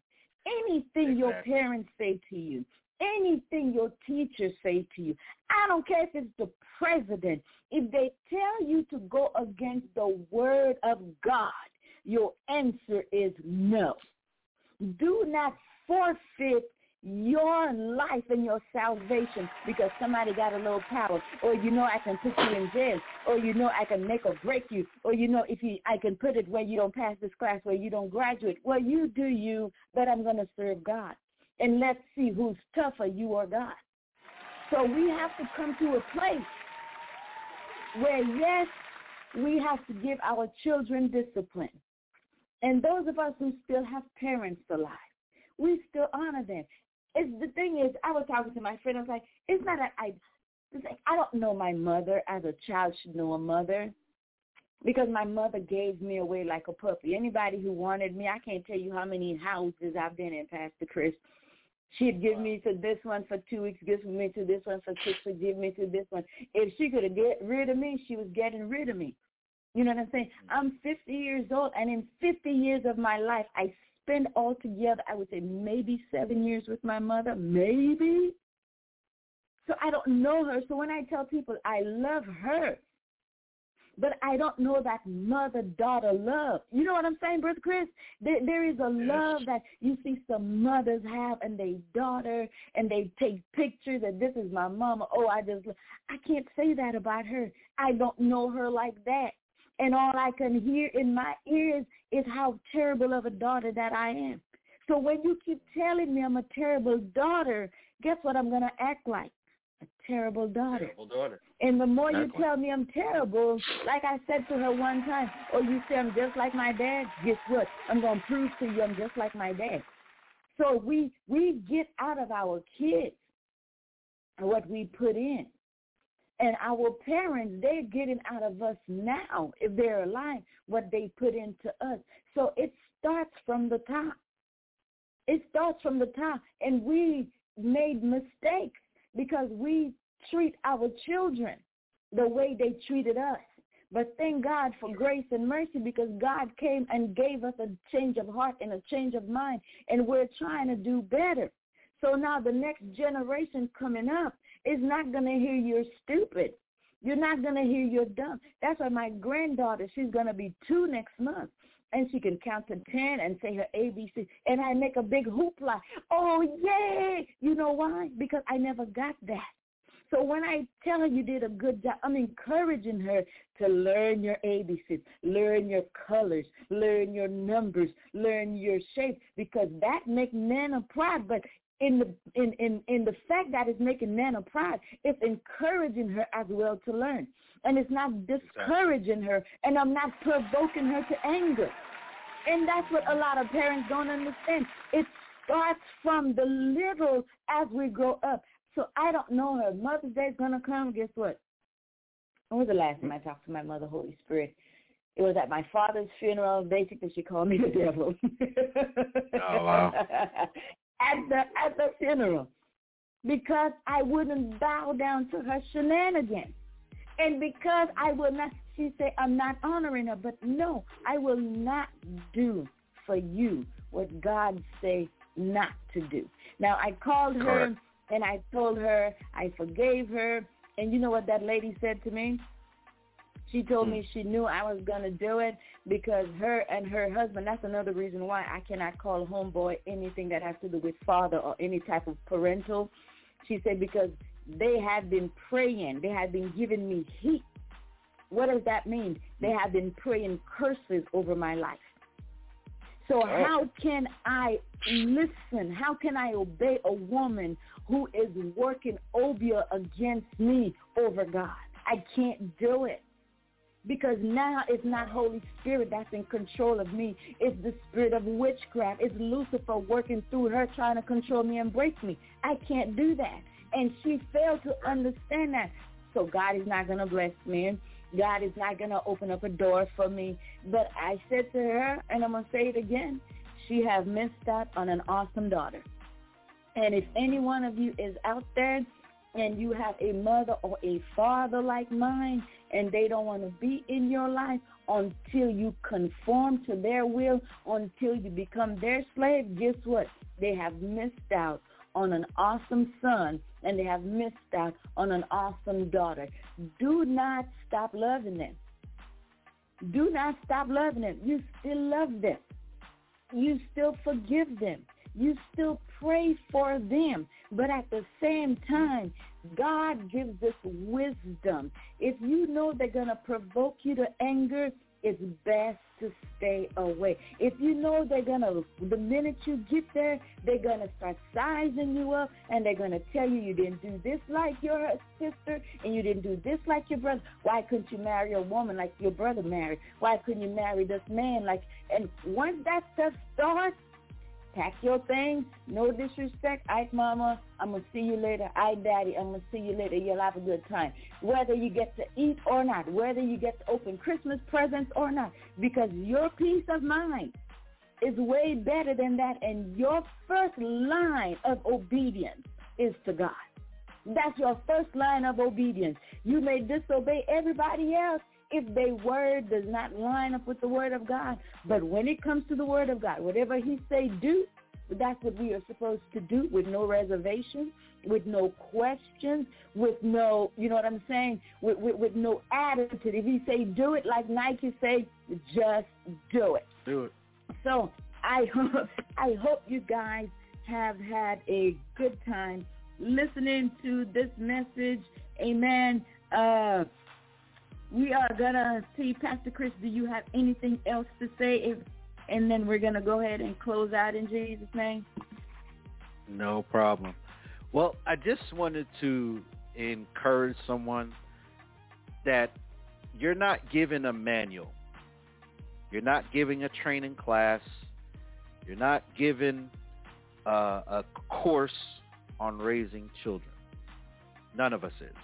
Anything exactly. your parents say to you, anything your teachers say to you. I don't care if it's the president. If they tell you to go against the word of God, your answer is no. Do not forfeit your life and your salvation because somebody got a little power or you know I can put you in jail or you know I can make or break you or you know if you I can put it where you don't pass this class where you don't graduate. Well, you do you, but I'm going to serve God. And let's see who's tougher, you or God. So we have to come to a place where yes, we have to give our children discipline. And those of us who still have parents alive, we still honor them. It's the thing is, I was talking to my friend. I was like, it's not that I, it's like I don't know my mother as a child should know a mother, because my mother gave me away like a puppy. Anybody who wanted me, I can't tell you how many houses I've been in, Pastor Chris. She'd give me to this one for two weeks, give me to this one for six weeks, give me to this one. If she could have get rid of me, she was getting rid of me. You know what I'm saying? Mm-hmm. I'm 50 years old, and in 50 years of my life, I spend altogether, I would say maybe seven years with my mother, maybe. So I don't know her. So when I tell people I love her, but I don't know that mother-daughter love. You know what I'm saying, Brother Chris? There, there is a love that you see some mothers have and they daughter and they take pictures and this is my mama. Oh, I just, I can't say that about her. I don't know her like that and all I can hear in my ears is how terrible of a daughter that I am. So when you keep telling me I'm a terrible daughter, guess what I'm going to act like? A terrible daughter. Terrible daughter. And the more Exactly. you tell me I'm terrible, like I said to her one time, or you say I'm just like my dad, guess what? I'm going to prove to you I'm just like my dad. So we we get out of our kids what we put in. And our parents, they're getting out of us now, if they're alive, what they put into us. So it starts from the top. It starts from the top. And we made mistakes because we treat our children the way they treated us. But thank God for grace and mercy because God came and gave us a change of heart and a change of mind. And we're trying to do better. So now the next generation coming up is not going to hear you're stupid. You're not going to hear you're dumb. That's why my granddaughter, she's going to be two next month. And she can count to 10 and say her ABC. And I make a big hoopla. Oh, yay! You know why? Because I never got that. So when I tell her you did a good job, I'm encouraging her to learn your ABCs, learn your colors, learn your numbers, learn your shape, because that makes a proud. But in the in, in, in the fact that it's making Nana proud, it's encouraging her as well to learn. And it's not discouraging her, and I'm not provoking her to anger. And that's what a lot of parents don't understand. It starts from the little as we grow up. So I don't know her. Mother's Day's gonna come. Guess what? When was the last time I talked to my mother, Holy Spirit? It was at my father's funeral. Basically, she called me the devil. Oh, wow. <laughs> at the at the funeral, because I wouldn't bow down to her shenanigans, and because I will not. She said, "I'm not honoring her," but no, I will not do for you what God say not to do. Now I called her and I told her I forgave her, and you know what that lady said to me? She told me hmm. she knew I was going to do it because her and her husband, that's another reason why I cannot call homeboy anything that has to do with father or any type of parental. She said because they have been praying. They have been giving me heat. What does that mean? They have been praying curses over my life. So how can I listen? How can I obey a woman who is working obeah against me over God? I can't do it because now it's not Holy Spirit that's in control of me. It's the spirit of witchcraft. It's Lucifer working through her trying to control me and break me. I can't do that. And she failed to understand that. So God is not going to bless me. God is not going to open up a door for me. But I said to her, and I'm going to say it again, she has missed out on an awesome daughter. And if any one of you is out there and you have a mother or a father like mine and they don't want to be in your life until you conform to their will, until you become their slave, guess what? They have missed out on an awesome son and they have missed out on an awesome daughter. Do not stop loving them. Do not stop loving them. You still love them. You still forgive them. you still pray for them. But at the same time, God gives us wisdom. If you know they're going to provoke you to anger, it's best to stay away. If you know they're going to, the minute you get there, they're going to start sizing you up and they're going to tell you you didn't do this like your sister and you didn't do this like your brother. Why couldn't you marry a woman like your brother married? Why couldn't you marry this man like, and once that stuff starts, pack your things. No disrespect. Ike mama, I'm going to see you later. I daddy, I'm going to see you later. You'll have a good time. Whether you get to eat or not, whether you get to open Christmas presents or not, because your peace of mind is way better than that. And your first line of obedience is to God. That's your first line of obedience. You may disobey everybody else if their word does not line up with the word of God. But when it comes to the word of God, whatever he say do, that's what we are supposed to do with no reservation, with no questions, with no, you know what I'm saying, with, with, with no attitude. If he say do it like Nike say, just do it. Do it. So I hope, I hope you guys have had a good time listening to this message. Amen. Uh, we are gonna see Pastor Chris. Do you have anything else to say? If, and then we're gonna go ahead and close out in Jesus' name. No problem. Well, I just wanted to encourage someone that you're not given a manual. You're not giving a training class. You're not given uh, a course on raising children. None of us is.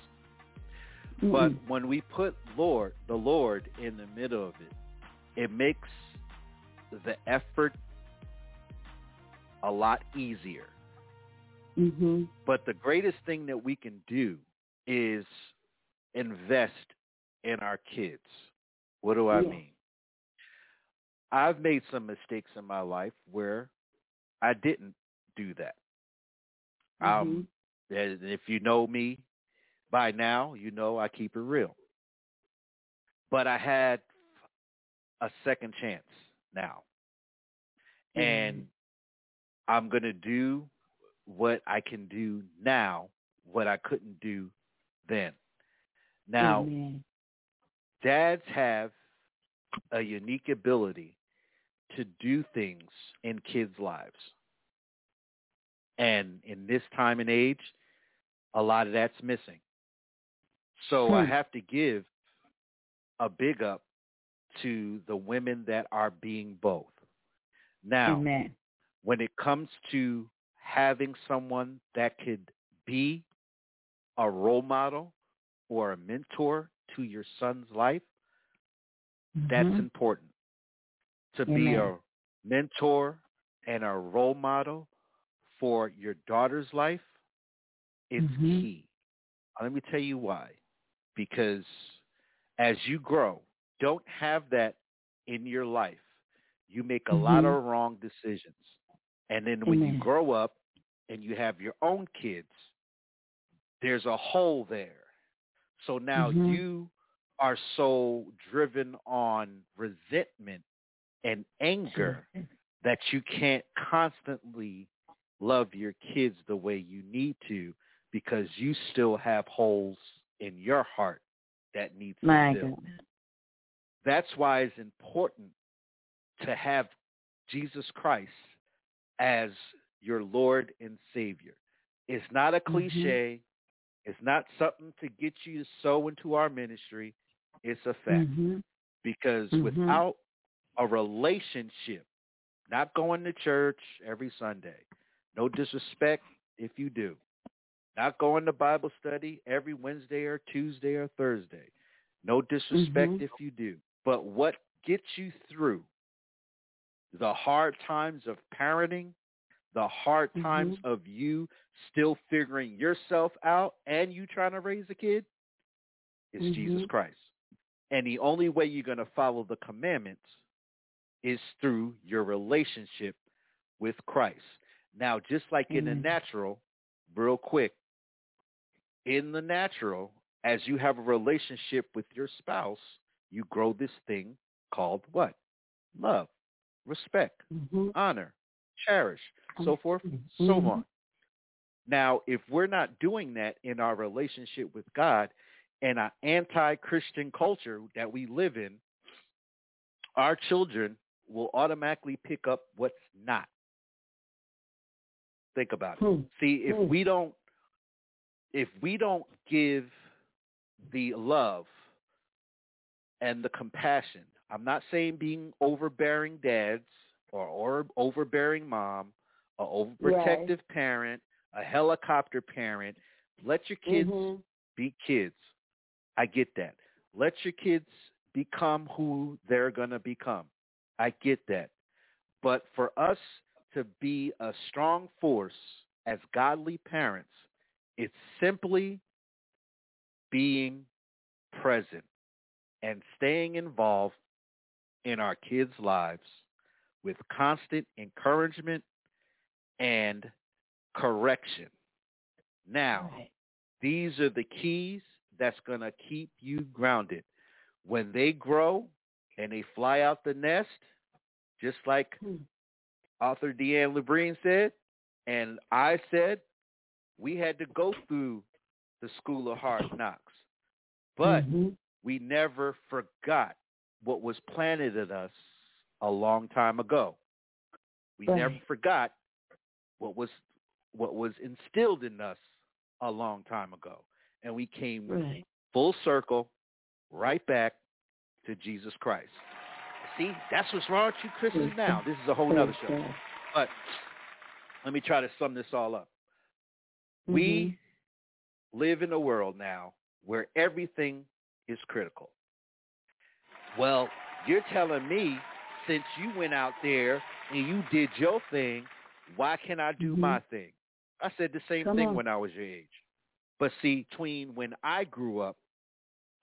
Mm-hmm. But when we put Lord, the Lord in the middle of it, it makes the effort a lot easier. Mm-hmm. But the greatest thing that we can do is invest in our kids. What do I yeah. mean? I've made some mistakes in my life where I didn't do that. Mm-hmm. Um, if you know me, by now, you know I keep it real. But I had a second chance now. Mm-hmm. And I'm going to do what I can do now, what I couldn't do then. Now, Amen. dads have a unique ability to do things in kids' lives. And in this time and age, a lot of that's missing. So I Hmm. have to give a big up to the women that are being both. Now, Amen. when it comes to having someone that could be a role model or a mentor to your son's life, that's Mhm. important. To be a mentor and a role model for your daughter's life is Mhm. key. Let me tell you why. Because as you grow, don't have that in your life. You make a lot Mhm. of wrong decisions. And then when you grow up and you have your own kids, there's a hole there. So now Mhm. you are so driven on resentment and anger that you can't constantly love your kids the way you need to because you still have holes in your heart that needs to My. God. That's why it's important to have Jesus Christ as your Lord and Savior. It's not a cliche. It's not something to get you to sow into our ministry. It's a fact. Mhm. Because Mhm. without a relationship, not going to church every Sunday, no disrespect if you do, not going to Bible study every Wednesday or Tuesday or Thursday, no disrespect Mhm. if you do. But what gets you through the hard times of parenting, the hard times Mhm. of you still figuring yourself out and you trying to raise a kid is Jesus Mhm. Christ. And the only way you're going to follow the commandments is through your relationship with Christ. Now, just like in the natural, real quick, in the natural, as you have a relationship with your spouse, you grow this thing called what? Love, respect, Mhm. honor, cherish, so forth, so Mhm. on. Now, if we're not doing that in our relationship with God and our anti-Christian culture that we live in, our children will automatically pick up what's not. Think about it. Hmm. See, if Hmm. we don't if we don't give the love and the compassion, I'm not saying being overbearing dads or, or overbearing mom, a overprotective parent, a helicopter parent. Let your kids Mhm. be kids. I get that. Let your kids become who they're going to become. I get that. But for us to be a strong force as godly parents, it's simply being present and staying involved in our kids' lives with constant encouragement and correction. Now, Right. these are the keys that's going to keep you grounded. When they grow and they fly out the nest, just like Hmm. author Dian Lebrin said, and I said, we had to go through the school of hard knocks. But Mhm. we never forgot what was planted in us a long time ago. We Right. never forgot what was what was instilled in us a long time ago. And we came Right. full circle right back to Jesus Christ. See, that's what's wrong with you Christians now. This is a whole other show. But let me try to sum this all up. We Mm-hmm. live in a world now where everything is critical. Well, you're telling me since you went out there and you did your thing, why can't I do Mhm. my thing? I said the same Come thing on. when I was your age. But see, between when I grew up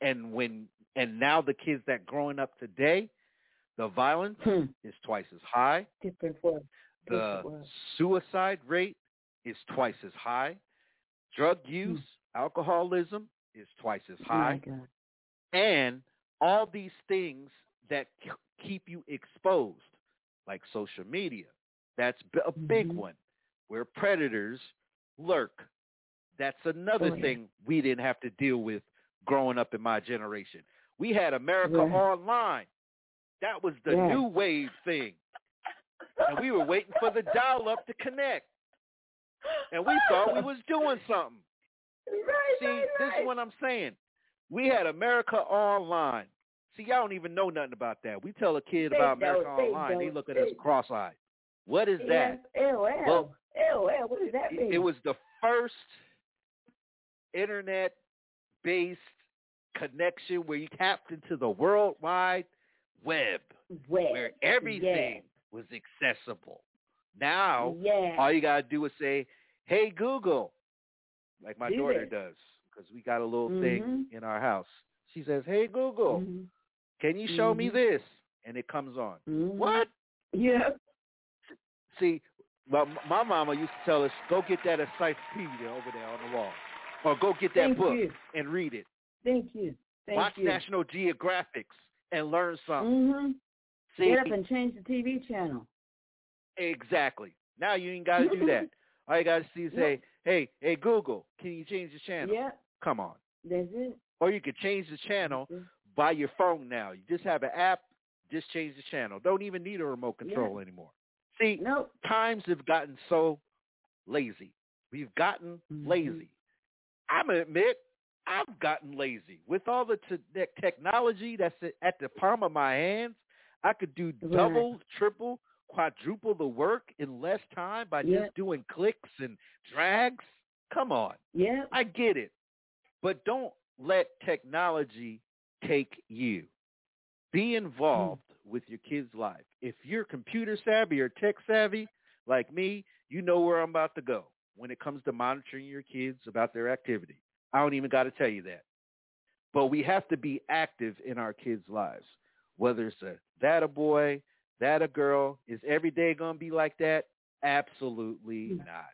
and when and now the kids that growing up today, the violence Hmm. is twice as high. Different world. The Different suicide rate is twice as high. Drug Hmm. use, alcoholism is twice as high. God. And all these things that k- keep you exposed, like social media. That's b- a big Mhm. one, where predators lurk. That's another Oh, yeah. thing we didn't have to deal with growing up in my generation. We had America Right. Online. That was the Right. new wave thing. And we were waiting for the dial up to connect. And we thought we was doing something. Right, See, right, this right. is what I'm saying. We had America Online. See, y'all don't even know nothing about that. We tell a kid They about America they Online, they don't, look at us cross-eyed. What is that? LL. Well, LL. What does that It, mean? it was the first internet-based connection where you tapped into the World Wide Web, Web. where everything was accessible. Now, Yeah. all you gotta do is say, "Hey Google," like my Do daughter this. does, because we got a little Mhm. thing in our house. She says, "Hey Google, Mhm. can you show me Mhm. this?" And it comes on. Mhm. What? Yeah. See, my, my mama used to tell us, "Go get that encyclopedia over there on the wall, or go get that Thank book you. and read it. Thank you. Thank Watch you. National Geographics and learn something." Mm-hmm. See, Get up and change the TV channel. Exactly. Now you ain't got to do that. <laughs> All you got to see is say, "Hey, hey Google, can you change the channel?" Yeah, Come on. that's it. Or you could change the channel by your phone now. You just have an app, just change the channel. Don't even need a remote control anymore. See, nope. times have gotten so lazy. We've gotten Mm-hmm. lazy. I'm gonna admit, I've gotten lazy. With all the te- technology that's at- the palm of my hands, I could do Right. double, triple, quadruple the work in less time by Yeah. just doing clicks and drags. Come on. Yeah. I get it. But don't let technology take you. Be involved hmm. with your kid's life. If you're computer savvy or tech savvy like me, you know where I'm about to go when it comes to monitoring your kids about their activity. I don't even got to tell you that. But we have to be active in our kids' lives. Whether it's a that a boy, that a girl, is every day going to be like that? Absolutely not.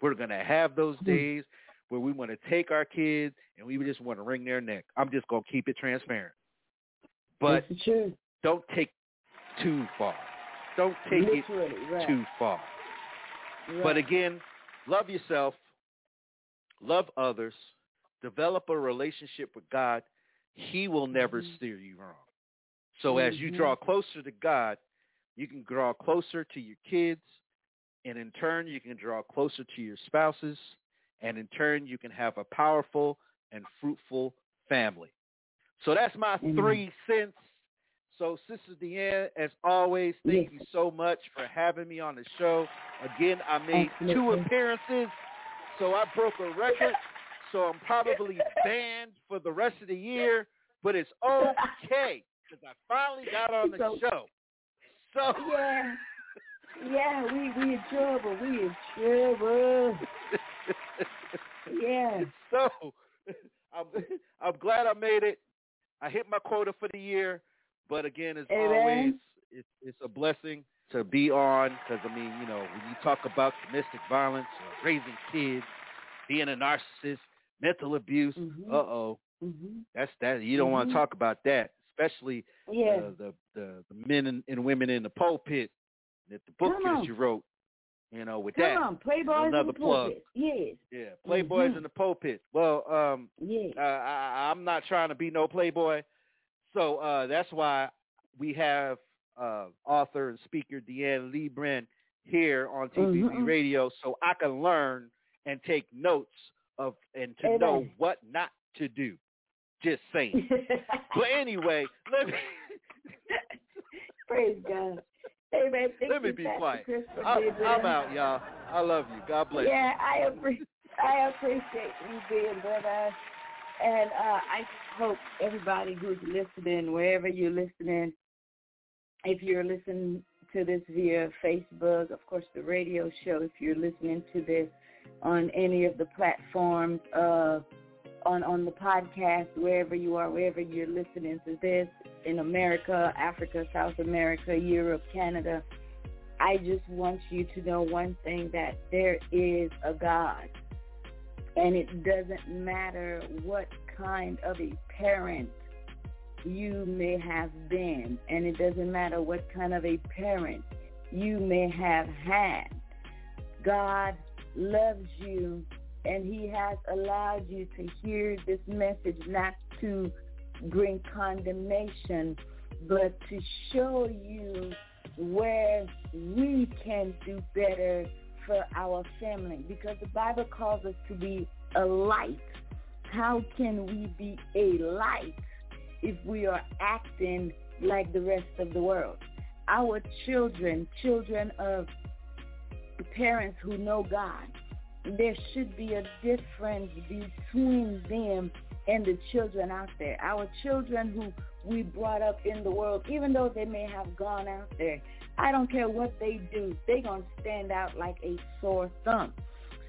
We're going to have those days where we want to take our kids and we just want to wring their neck. I'm just going to keep it transparent. But That's the truth. don't take too far. Don't take Literally, it right. too far. Right. But again, love yourself, love others, develop a relationship with God. He will never Mhm. steer you wrong. So as you Mhm. draw closer to God, you can draw closer to your kids, and in turn, you can draw closer to your spouses, and in turn, you can have a powerful and fruitful family. So that's my Amen. three cents. So, Sister Dian, as always, thank Yes. you so much for having me on the show. Again, I made two appearances, so I broke a record. So I'm probably banned for the rest of the year, but it's okay because I finally got on the So- show. So Yeah. Yeah, we we in trouble. We in trouble. Yeah. <laughs> so I'm I'm glad I made it. I hit my quota for the year, but again, as Amen. always, it's it's a blessing to be on because I mean, you know, when you talk about domestic violence, or raising kids, being a narcissist, mental abuse, Mhm. uh oh, Mhm. that's that. You don't want Mhm. to talk about that, especially uh, the, the the men and, and women in the pulpit. That the book that you wrote, you know, with Come that. on, Playboys another in the plug. pulpit. Yes. Yeah, Playboys Mhm. in the pulpit. Well, um, Yeah. uh, I, I'm not trying to be no Playboy, so uh, that's why we have uh, author and speaker Dian Lebrin here on TPV Mhm. Radio, so I can learn and take notes of and to Amen. know what not to do. Just saying. but <laughs> anyway, let me <laughs> Praise God. Hey man, let me be Pastor quiet. I'm, I'm out, y'all. I love you. God bless Yeah, I appreciate I appreciate you being with us, and uh, I hope everybody who's listening, wherever you're listening, if you're listening to this via Facebook, of course, the radio show. If you're listening to this on any of the platforms, uh, on on the podcast, wherever you are, wherever you're listening to this in America, Africa, South America, Europe, Canada. I just want you to know one thing that there is a God. And it doesn't matter what kind of a parent you may have been, and it doesn't matter what kind of a parent you may have had. God loves you, and he has allowed you to hear this message not to bring condemnation, but to show you where we can do better for our family because the Bible calls us to be a light. How can we be a light if we are acting like the rest of the world? Our children, children of parents who know God, there should be a difference between them and the children out there. Our children who we brought up in the world, even though they may have gone out there, I don't care what they do, they're going to stand out like a sore thumb.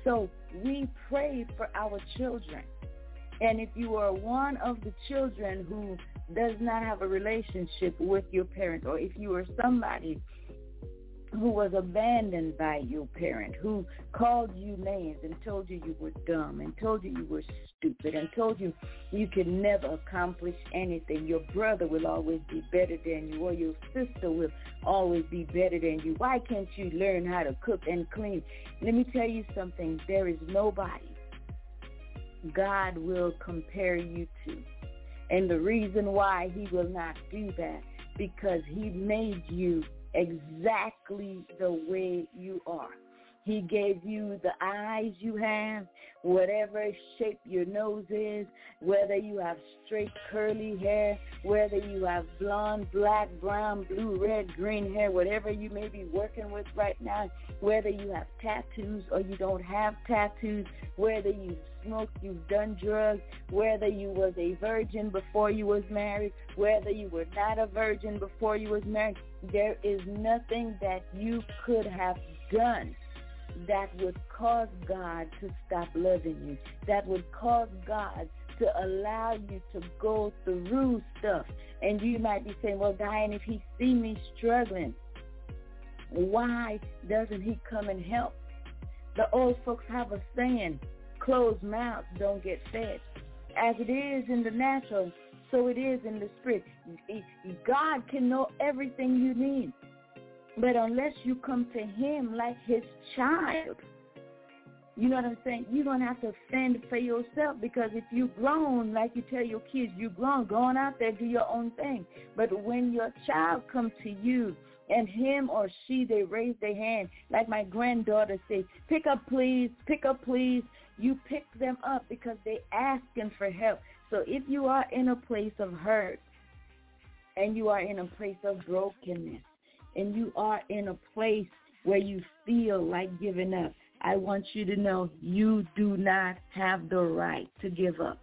So we pray for our children. And if you are one of the children who does not have a relationship with your parents, or if you are somebody who was abandoned by your parent, who called you names and told you you were dumb and told you you were stupid and told you you could never accomplish anything. Your brother will always be better than you or your sister will always be better than you. Why can't you learn how to cook and clean? Let me tell you something. There is nobody God will compare you to. And the reason why he will not do that, because he made you exactly the way you are. He gave you the eyes you have, whatever shape your nose is, whether you have straight curly hair, whether you have blonde, black, brown, blue, red, green hair, whatever you may be working with right now, whether you have tattoos or you don't have tattoos, whether you smoked, you've done drugs, whether you was a virgin before you was married, whether you were not a virgin before you was married, there is nothing that you could have done that would cause God to stop loving you, that would cause God to allow you to go through stuff. And you might be saying, well, Dian, if he see me struggling, why doesn't he come and help? The old folks have a saying, closed mouths don't get fed. As it is in the natural, so it is in the spirit. God can know everything you need. But unless you come to him like his child, you know what I'm saying? You're going to have to fend for yourself because if you grown, like you tell your kids, you grown, go on out there, do your own thing. But when your child comes to you and him or she, they raise their hand, like my granddaughter say, pick up please, pick up please. You pick them up because they asking for help. So if you are in a place of hurt and you are in a place of brokenness and you are in a place where you feel like giving up, I want you to know you do not have the right to give up.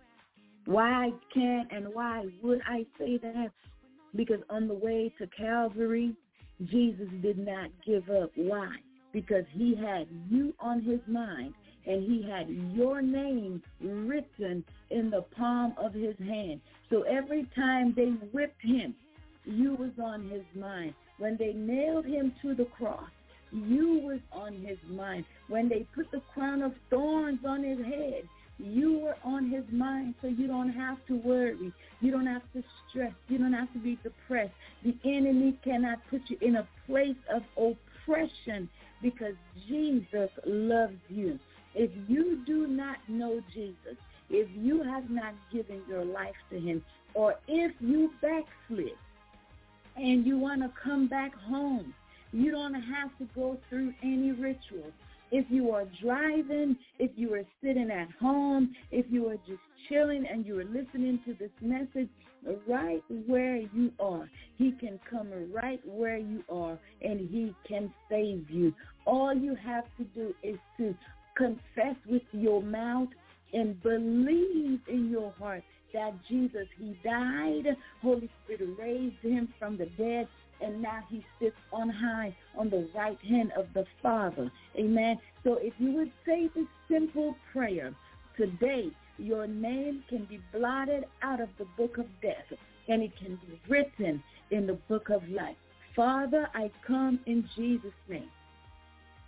Why can and why would I say that? Because on the way to Calvary, Jesus did not give up. Why? Because he had you on his mind and he had your name written in the palm of his hand. So every time they whipped him, you was on his mind. When they nailed him to the cross, you was on his mind. When they put the crown of thorns on his head, you were on his mind so you don't have to worry. You don't have to stress. You don't have to be depressed. The enemy cannot put you in a place of oppression because Jesus loves you. If you do not know Jesus, if you have not given your life to him, or if you backslid and you want to come back home, you don't have to go through any rituals. If you are driving, if you are sitting at home, if you are just chilling and you are listening to this message right where you are, he can come right where you are and he can save you. All you have to do is to confess with your mouth and believe in your heart that Jesus, he died. Holy Spirit raised him from the dead and now he sits on high on the right hand of the Father. Amen. So if you would say this simple prayer, today your name can be blotted out of the book of death and it can be written in the book of life. Father, I come in Jesus' name.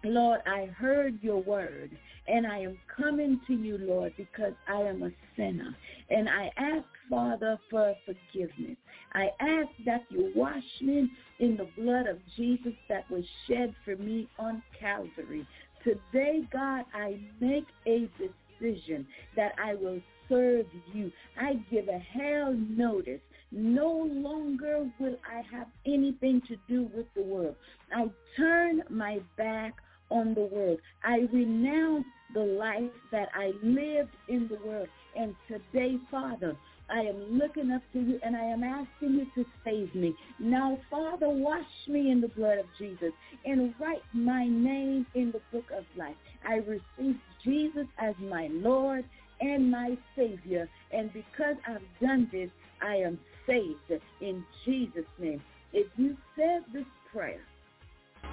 Lord, I heard your word and I am coming to you, Lord, because I am a sinner. And I ask, Father, for forgiveness. I ask that you wash me in the blood of Jesus that was shed for me on Calvary. Today, God, I make a decision that I will serve you. I give a hell notice. No longer will I have anything to do with the world. I turn my back on the world. I renounce the life that I lived in the world. And today, Father, I am looking up to you and I am asking you to save me. Now, Father, wash me in the blood of Jesus and write my name in the book of life. I receive Jesus as my Lord and my Savior. And because I've done this, I am saved in Jesus' name. If you said this prayer,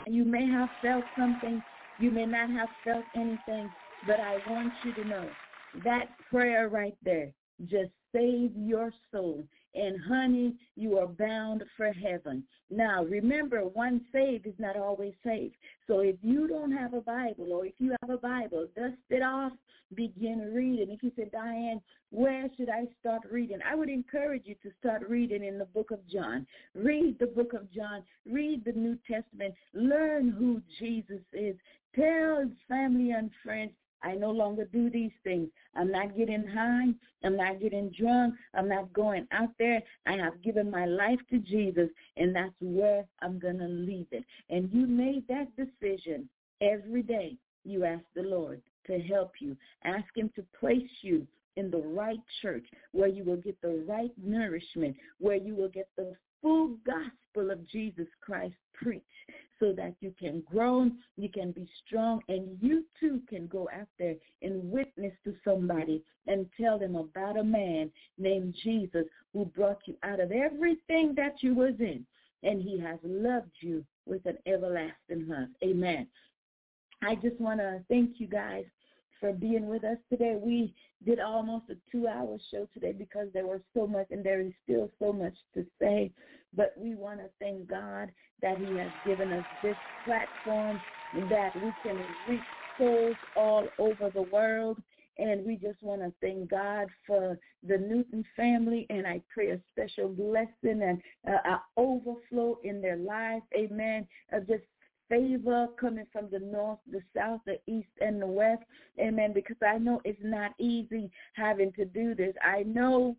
you may have felt something, you may not have felt anything, but I want you to know that prayer right there just saved your soul. And honey, you are bound for heaven. Now, remember, one saved is not always saved. So if you don't have a Bible or if you have a Bible, dust it off, begin reading. If you say, Dian, where should I start reading? I would encourage you to start reading in the book of John. Read the book of John. Read the New Testament. Learn who Jesus is. Tell family and friends I no longer do these things. I'm not getting high. I'm not getting drunk. I'm not going out there. I have given my life to Jesus, and that's where I'm going to leave it. And you made that decision every day. You ask the Lord to help you. Ask him to place you in the right church where you will get the right nourishment, where you will get the full gospel of Jesus Christ preached so that you can grow, you can be strong, and you too can go out there and witness to somebody and tell them about a man named Jesus who brought you out of everything that you was in, and he has loved you with an everlasting love. Amen. I just want to thank you guys for being with us today. We did almost a two-hour show today because there was so much and there is still so much to say. But we want to thank God that he has given us this platform that we can reach souls all over the world. And we just want to thank God for the Newton family, and I pray a special blessing and uh, an overflow in their lives. Amen. Of just favor coming from the north, the south, the east, and the west. Amen. Because I know it's not easy having to do this. I know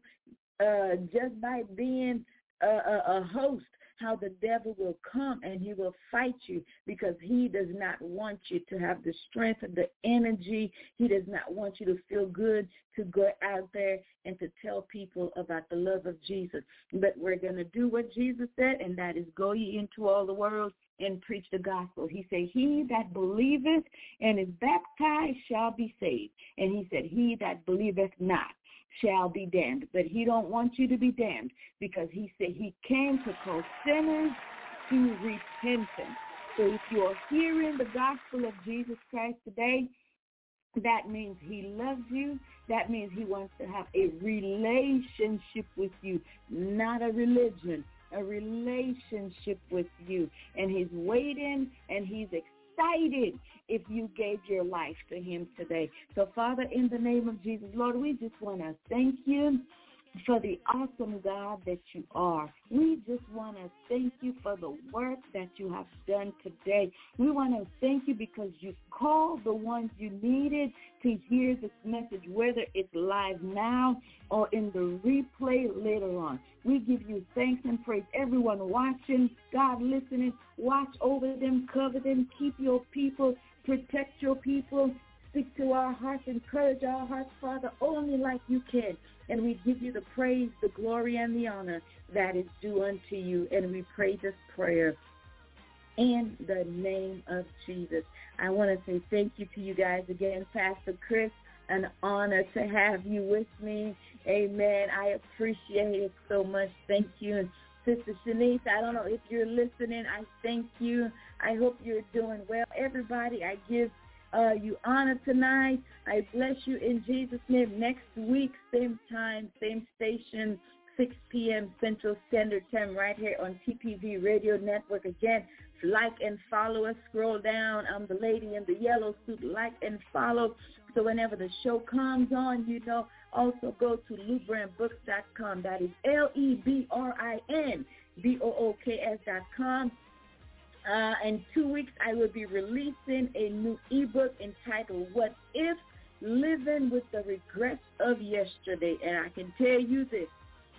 uh, just by being a, a, a host how the devil will come and he will fight you because he does not want you to have the strength, the energy. He does not want you to feel good to go out there and to tell people about the love of Jesus. But we're going to do what Jesus said, and that is go ye into all the world and preach the gospel. He said, he that believeth and is baptized shall be saved. And he said, he that believeth not shall be damned. But he don't want you to be damned because he said he came to call sinners to repentance. So if you're hearing the gospel of Jesus Christ today, that means he loves you. That means he wants to have a relationship with you, not a religion, a relationship with you. And he's waiting and he's excited if you gave your life to him today. So Father, in the name of Jesus, Lord, we just want to thank you for the awesome God that you are. We just want to thank you for the work that you have done today. We want to thank you because you called the ones you needed to hear this message, whether it's live now or in the replay later on. We give you thanks and praise. Everyone watching, God listening, watch over them, cover them, keep your people, protect your people, speak to our hearts, encourage our hearts, Father, only like you can. And we give you the praise, the glory, and the honor that is due unto you. And we pray this prayer in the name of Jesus. I want to say thank you to you guys again, Pastor Chris. An honor to have you with me. Amen. I appreciate it so much. Thank you. And Sister Shanice, I don't know if you're listening. I thank you. I hope you're doing well. Everybody, I give uh, you honor tonight. I bless you in Jesus' name. Next week, same time, same station, 6 p.m. Central Standard Time right here on TPV Radio Network. Again, like and follow us. Scroll down. I'm the lady in the yellow suit. Like and follow. So whenever the show comes on, you know, also go to LebrinBooks.com. That is L-E-B-R-I-N B-O-O-K-S dot com. Uh, in two weeks, I will be releasing a new ebook entitled What If? Living with the Regrets of Yesterday. And I can tell you this,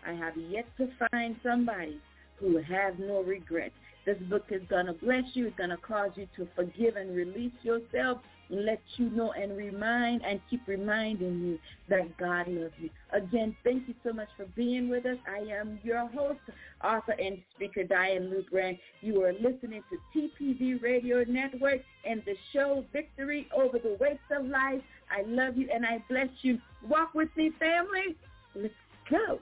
I have yet to find somebody who has no regrets. This book is going to bless you. It's going to cause you to forgive and release yourself and let you know and remind and keep reminding you that God loves you. Again, thank you so much for being with us. I am your host, author and speaker Dian Lebrin. You are listening to TPV Radio Network and the show Victory Over the Weights of Life. I love you and I bless you. Walk with me, family. Let's go.